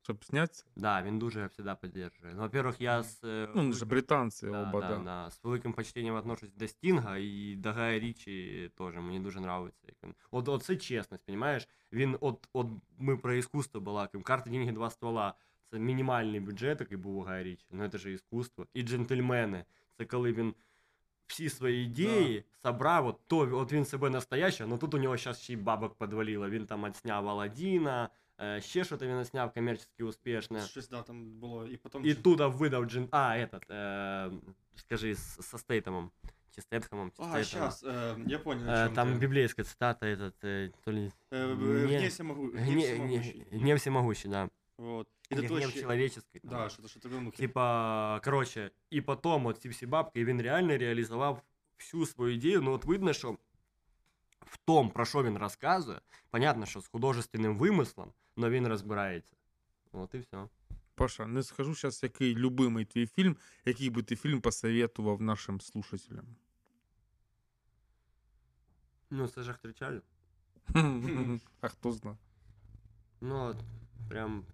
Щоб знятися? Да, він дуже завжди підтримує. Ну, во-первых, я з... е, Ну, вони ж британці да, оба, да, да. да. З великим почтенням отношусь до Стінга і до Гая Річі теж. Мені дуже подобається. Як він... От, от це чесність, розумієш? Він, от, от ми про іскусство балакаємо. Карта деньги два ствола. Це мінімальний бюджет, який був у Гая Річі. Ну, це ж іскусство. І джентльмени. Це коли він всі свої ідеї собрав, от, то, от він себе настоящий, але тут у нього зараз ще й бабок подвалило. Він там отсняв Аладдіна, Е, ще що-то він зняв комерційно успішне. Щось, да, там було, і потім... І туди видав Джин. А, этот, е, скажи, з, со Стейтемом. Чи Стейтхемом, чи А, Стейтемом. сейчас, э, я понял, о Е, чём там ты. библейская цитата, этот, е, то ли... Э, Не- Гнев всемогу... Гнев Гне, всемогущий. не, гнев всемогущий, да. Вот. И Или это гнев вообще... человеческий. там. Да, что-то, что-то в духе. Типа, коротше, і потім от ці всі бабки, і він реально реалізував всю свою ідею. Ну, от видно, що в том, про що він розказує, понятно, що з художественним вимислом, але він розбирається. От і все. Паша, не скажу зараз, який любимий твій фільм, який би ти фільм посоветував нашим слушателям. Ну, це ж кричали. (laughs) А хто знає? Ну, от, прям.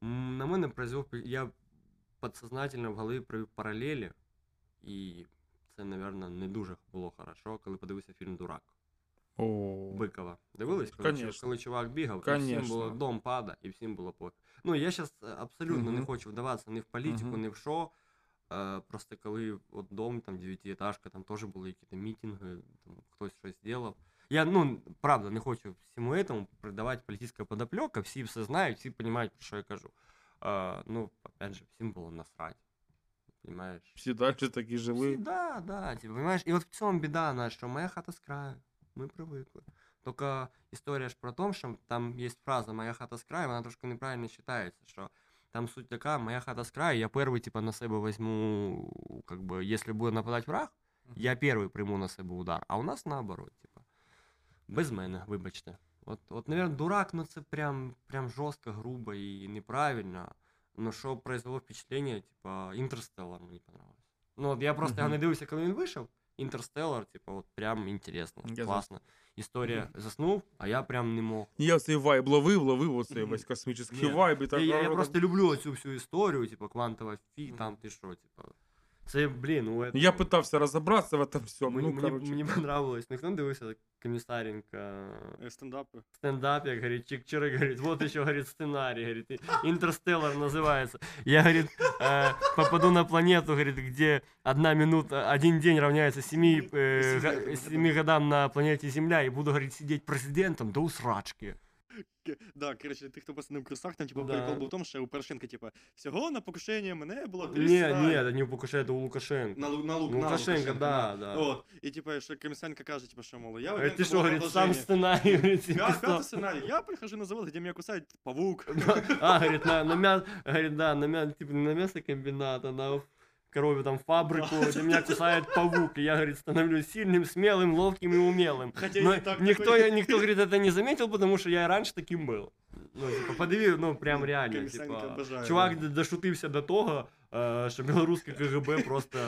На мене произвел. Я подсознательно в голові провів паралелі, і це, мабуть, не дуже було хорошо, коли подивився фільм Дурак. О, Бикова. Дивились, коли, коли чувак бігав, і всім було дом пада, і всім було пофіг. Ну, я зараз абсолютно не хочу вдаватися ні в політику, Мгм. ні в що. Е, просто коли от дом, там, дев'ятиэтажка, там теж були якісь мітинги, там, хтось щось зробив. Я, ну, правда, не хочу всьому этому придавати політична подоплека, всі все знають, всі розуміють, про що я кажу. Е, ну, опять же, всім було насрать. Понимаешь? всі далі такі жили. Всі, да, да, типа, понимаешь? І от в цьому біда наша, що моя хата з краю. Ми привикли. Тільки історія ж про те, що там є фраза Моя хата з краю, вона трошки неправильно читається, що там суть така, моя хата з краю, я перший, типа, на себе візьму, как бы, якщо буде нападати враг, я перший прийму на себе удар. А у нас наоборот, типа. Без мене, вибачте. От, от, наверное, дурак, ну це прям, прям жорстко, грубо і неправильно. Ну, що произвело впечатлення, типа, Інтерстеллар мені понравилось. Ну, от я просто його Мгм. не дивився, коли він вийшов. Інтерстеллар, типа, от прям інтересно, Я за- класно. Історія заснув, а я прям не мог. Я цей вайб ловив, ловив оцей Мгм. весь космічний Ні, вайб. І так, я, я, я а, просто люблю цю всю історію, типа, квантова фі, Мгм. там ти що, типа. Це, блін, ну, это... Я питався розібратися в этом всьому. Мені, Ну, мені, короче. мені понравилось. Ніхто не дивився комісаренка Э, Стендапы. стендап, як говорит, Чик-Чирик говорит, вот еще, говорит, сценарий, говорит, Интерстеллар называется. Я, говорит, э, попаду на планету, говорит, где одна минута, один день равняется семи, э, га- семи годам на планете Земля, и буду, говорит, сидеть президентом до усрачки. К- Да, короче, тих, хто посадив курсах, там, типа, Да. прикол був в тому, що у Порошенка, типа, всього на покушення мене було три Не, сценарії. не, это не у Лукашенко, это у Лукашенко. На, Лу- на, Лу- Ну, на Лукашенко, да, да. От. І, типа, що Комісаренко каже, типа, що, мол, я Говорит, уверен, ты что, говорит, сам сценарий, говорит, себе Пят- писал. Пятый сценарий. Я прихожу на завод, где меня кусает паук. (laughs) А, говорит, на, на мя... говорит, да, на, мя... типа, на мясокомбината, на коровью там фабрику, где меня кусает паук, и я, говорит, становлюсь сильным, смелым, ловким и умелым. Хотя Но никто, такой. никто, говорит, это не заметил, потому что я и раньше таким был. Ну, типа, подиви, ну, прям реально, типа, чувак дошутився до того, е, що білоруське КГБ просто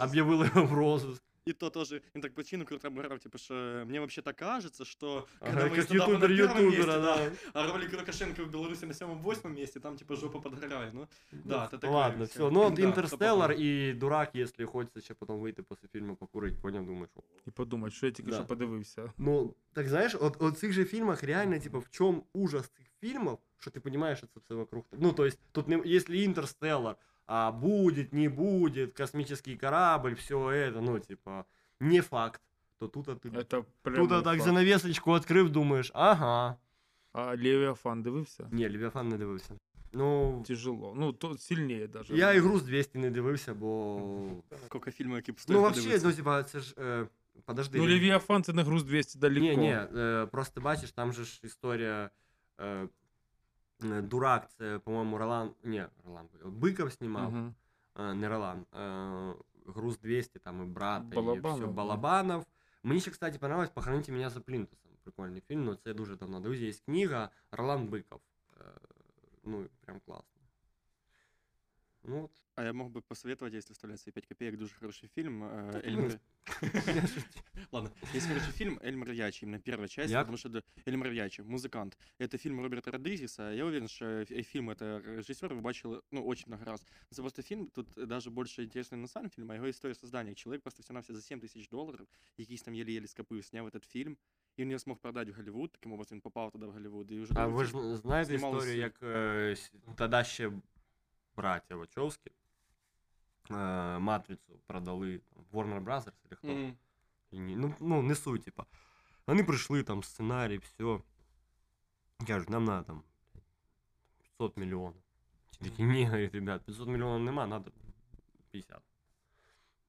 об'явило його в розыск. И то тоже, он так причину круто обыграл, типа, что мне вообще-то кажется, что Ага, когда мы как стендапы на ютубер первом месте, ютубера, да. а ролик Лукашенко в Беларуси на самом восьмом месте, там, типа, жопа подгорает, ну, Да, это такое Ладно, всё. все. Ну, от Да, Інтерстеллар сто і Дурак, якщо хочеться ще потім вийти після фільму покурити, поняв, думаєш. о. І подумати, що я тільки Да. що подивився. Ну, так знаєш, от, от цих же фільмах реально, типа, в чому ужас цих фільмів, що ти розумієш, що це все вокруг. Ну, то есть, тут, не, якщо Інтерстеллар, а будет, не будет, космический корабль, все это, ну, типа, не факт, то тут а ти Це прямо Тут а так факт. занавесочку відкрив, думаєш, ага. А Левіафан дивився? Ні, Левіафан не дивився. Ну, Тяжело. Ну, то сильніше даже. я ігру з 200 не дивився, бо. Сколько фильмов, які б Ну, стоїть вообще, подивитися. ну, типа, це ж. Е, подожди. Ну, Левіафан це не груз 200 далеко. Ні, ні, е, просто бачиш, там же ж історія. Е, е, Дурак, це, по-моєму, Ролан. Ні, Ролан. Биков знімав, Мгм. е, не Ролан. Е, груз 200, там і брат, і Балабанов, все, да. Балабанов. Мені ще, кстати, понравилось «Похороните меня за плінтусом. Прикольний фільм, ну це дуже давно. Друзі, є книга Ролан Биков. Е, ну, прям класно. Ну, от. А я мог бы посоветовать, если вставлять свои 5 копеек, дуже хороший фильм. э, Эльмар... (laughs) Ладно, есть хороший фильм Эльмар Ячи, именно первая часть, Як? потому что да, Эльмар Ячи, музыкант. Это фильм Роберта Родригеса. Я уверен, что э, фильм это режиссер вы бачили, ну, очень много раз. Это просто фильм, тут даже больше интересный на сам фильм, а его история создания. Человек просто все навсего за 7 тысяч долларов, якийсь там еле-еле скопив, сняв этот фильм, и он его смог продать в Голливуд, таким образом он попал туда в Голливуд. І вже А другий ви ж фільм знаєте знімалось- історію, як е, с- тоді ще браття Вачовські е, матрицю продали там, Warner Brothers или хто? Мгм. І ні- Ну, ну, не суть, типа. Вони прийшли, там сценарій, все. Кажуть, нам надо там 500 мільйонів. Ті такі, ні, говорить, ребят, 500 мільйонів нема, надо 50.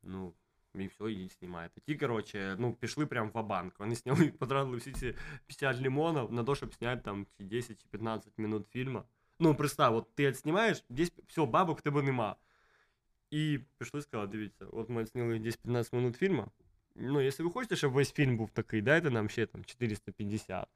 Ну, і все, і знімаєте. Ті, короче, ну, пішли прям в банк Вони сняли, (laughs) потратили всі ці 50 лимонів на то, щоб зняти там чи 10 чи 15 минут фільму. Ну, представ, от ти знімаєш, десь все, бабок в тебе нема. І пішли сказали, дивіться, от ми зняли десь 15 минут фільму. Ну, якщо ви хочете, щоб весь фільм був такий, дайте нам ще там 450.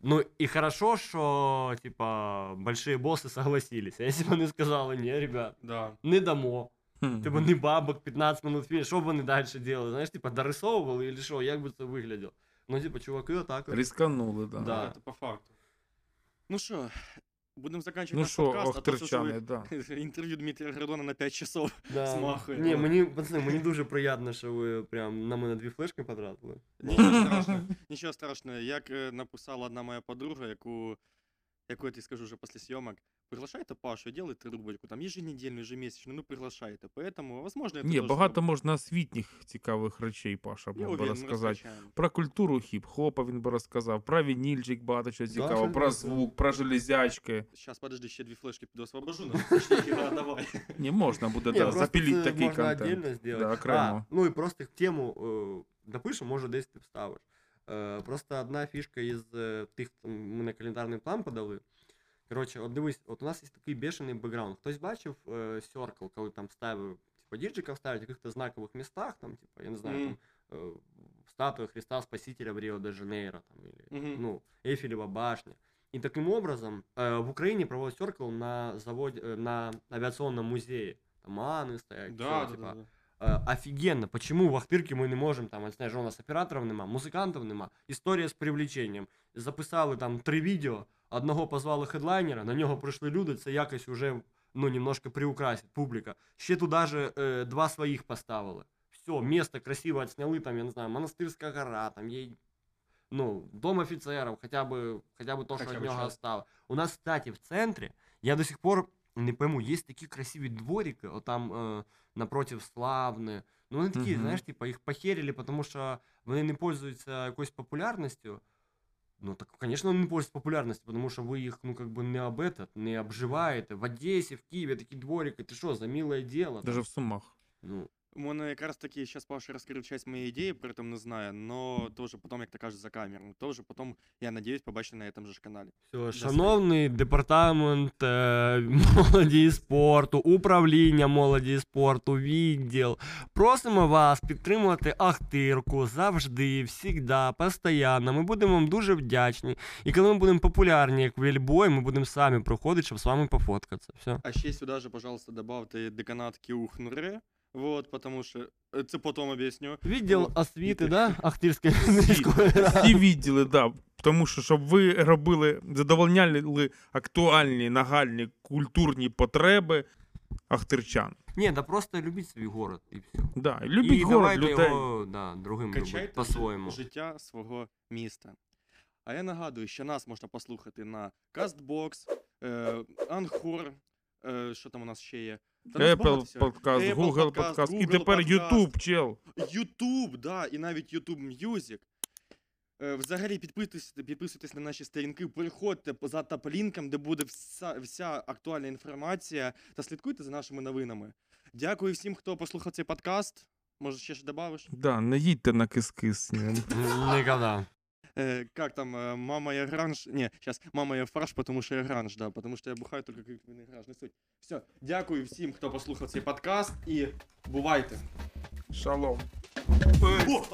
Ну, і хорошо, що, типа, большие босси согласились. (laughs) А якщо б вони сказали, ні, ребят, Да. не дамо. Хм. Типа, не бабок, 15 минут фільм, що б вони далі робили? Знаєш, типа, дорисовували, или що, як би це вигляділо? Ну, типа, чуваки, отак. от. Рисканули, да. Да. Це по факту. Ну що, будемо закінчувати Ну наш що, подкаст, а то щось охтерчани, да. ви- (laughs) інтерв'ю Дмитрія Градона на 5 часов. (laughs) Да. Змахує. Ні, мені, пацани, мені дуже приємно, що ви прям на мене дві флешки потратили. Нічого (laughs) страшного. Нічого страшного. Як е, написала одна моя подруга, яку, яку я тобі скажу вже після зйомок, приглашайте Пашу, делайте рубрику, там еженедельную, ежемесячную, ну приглашайте. Поэтому, возможно, это тоже багато зробимо. можна освітніх цікавих речей, Паша Я мог би уверен, ми розказати. розкачаємо. Про культуру хіп-хопа він би розказав, про вінільчик багато чого цікавого, про звук, про железячки. Сейчас, подожди, ще дві флешки піду освобожу, ну, точніше, давай. (laughs) Не можна буде да, просто запіліть це такий можна контент. отдельно сделать. Да, окремо. А, ну і просто в тему допишемо, може десь ти вставиш. Е, просто одна фішка із е, тих, ми на календарний план подали. Коротше, от дивись, от у нас є такий бешений бекграунд. Хтось бачив е, Circle, коли там ставив, типа, діджиків ставлять в якихось знакових містах, там, типа, я не знаю, Мгм. там, е, статуя Христа Спасителя в Рио-де-Жанейро, там, или, Мгм. ну, Эйфелева башня. И таким образом э, в Украине проводят Circle на заводе, э, на авиационном музее. Там Аны стоят, Да, всё, да, типа, да, да. Е, офігенно, почему в Ахтирці ми не можемо, там, знаєш, у нас операторів нема, музикантів нема, історія з привлеченням. Записали там три відео, одного позвали хедлайнера, на нього прийшли люди, це якось уже, ну, немножко приукрасить публіка. Ще туди же е, два своїх поставили. Все, місто красиво отсняли, там, я не знаю, Монастирська гора, там є, ну, дом офіцерів, хоча б, хоча б то, що від нього осталось. У нас, кстати, в центрі, я до сих пор не пойму, є такі красиві дворики, отам е, напротив Славни. Ну, вони такі, Мгм. знаєш, типа, їх похерили, тому що вони не пользуються якоюсь популярністю. Ну, так, звісно, вони не пользуються популярністю, тому що ви їх, ну, как бы не об этот, не обживаєте. В Одесі, в Києві такі дворики, ти що, за милое дело? Даже в Сумах. Ну, У мене якраз таки зараз Паша розкрив часть моєї ідеї, при этом не знаю, но тоже потом, як то кажуть, за камеру. Тоже потом, я надіюсь, побачити на этом же ж каналі. все, шановний департамент е, молоді і спорту, управління молоді і спорту, відділ. Просимо вас підтримувати Ахтирку завжди, всігда, постійно. Ми будемо вам дуже вдячні. І коли ми будемо популярні, як вельбой, ми будемо самі проходити, щоб з вами пофоткатися. Все. А ще сюди же, пожалуйста, добавте деканат Кіухнуре, вот, потому що, е, це потом об'ясню. Відділ О, освіти, да? Ахтирської міської ради. всі відділи, да. Тому що, щоб ви робили, задовольняли актуальні, нагальні культурні потреби ахтирчан. Ні, да просто любіть свій город і все. Да. Любіть і город, давайте людей. його да, другим любити Качайте по-своєму. життя свого міста. А я нагадую, що нас можна послухати на Castbox, е, е, що там у нас ще є. Та Apple подкаст, Apple Google подкаст, подкаст, і тепер подкаст. YouTube, чел. YouTube, да, і навіть YouTube Music. Е, Взагалі підписуйтесь, підписуйтесь на наші сторінки, переходьте по- за топ-лінком, де буде вся, вся актуальна інформація, та слідкуйте за нашими новинами. Дякую всім, хто послухав цей подкаст. Може, ще ж добавиш? Да, не їдьте на кис-кис. ні. Ніколи. (laughs) Э, как там, э, мама я гранж, не, сейчас, мама я фарш, потому что я гранж, да, потому что я бухаю только как він гранж, не суть. Все, дякую всім, хто послухав цей подкаст, і бувайте. Шалом. О,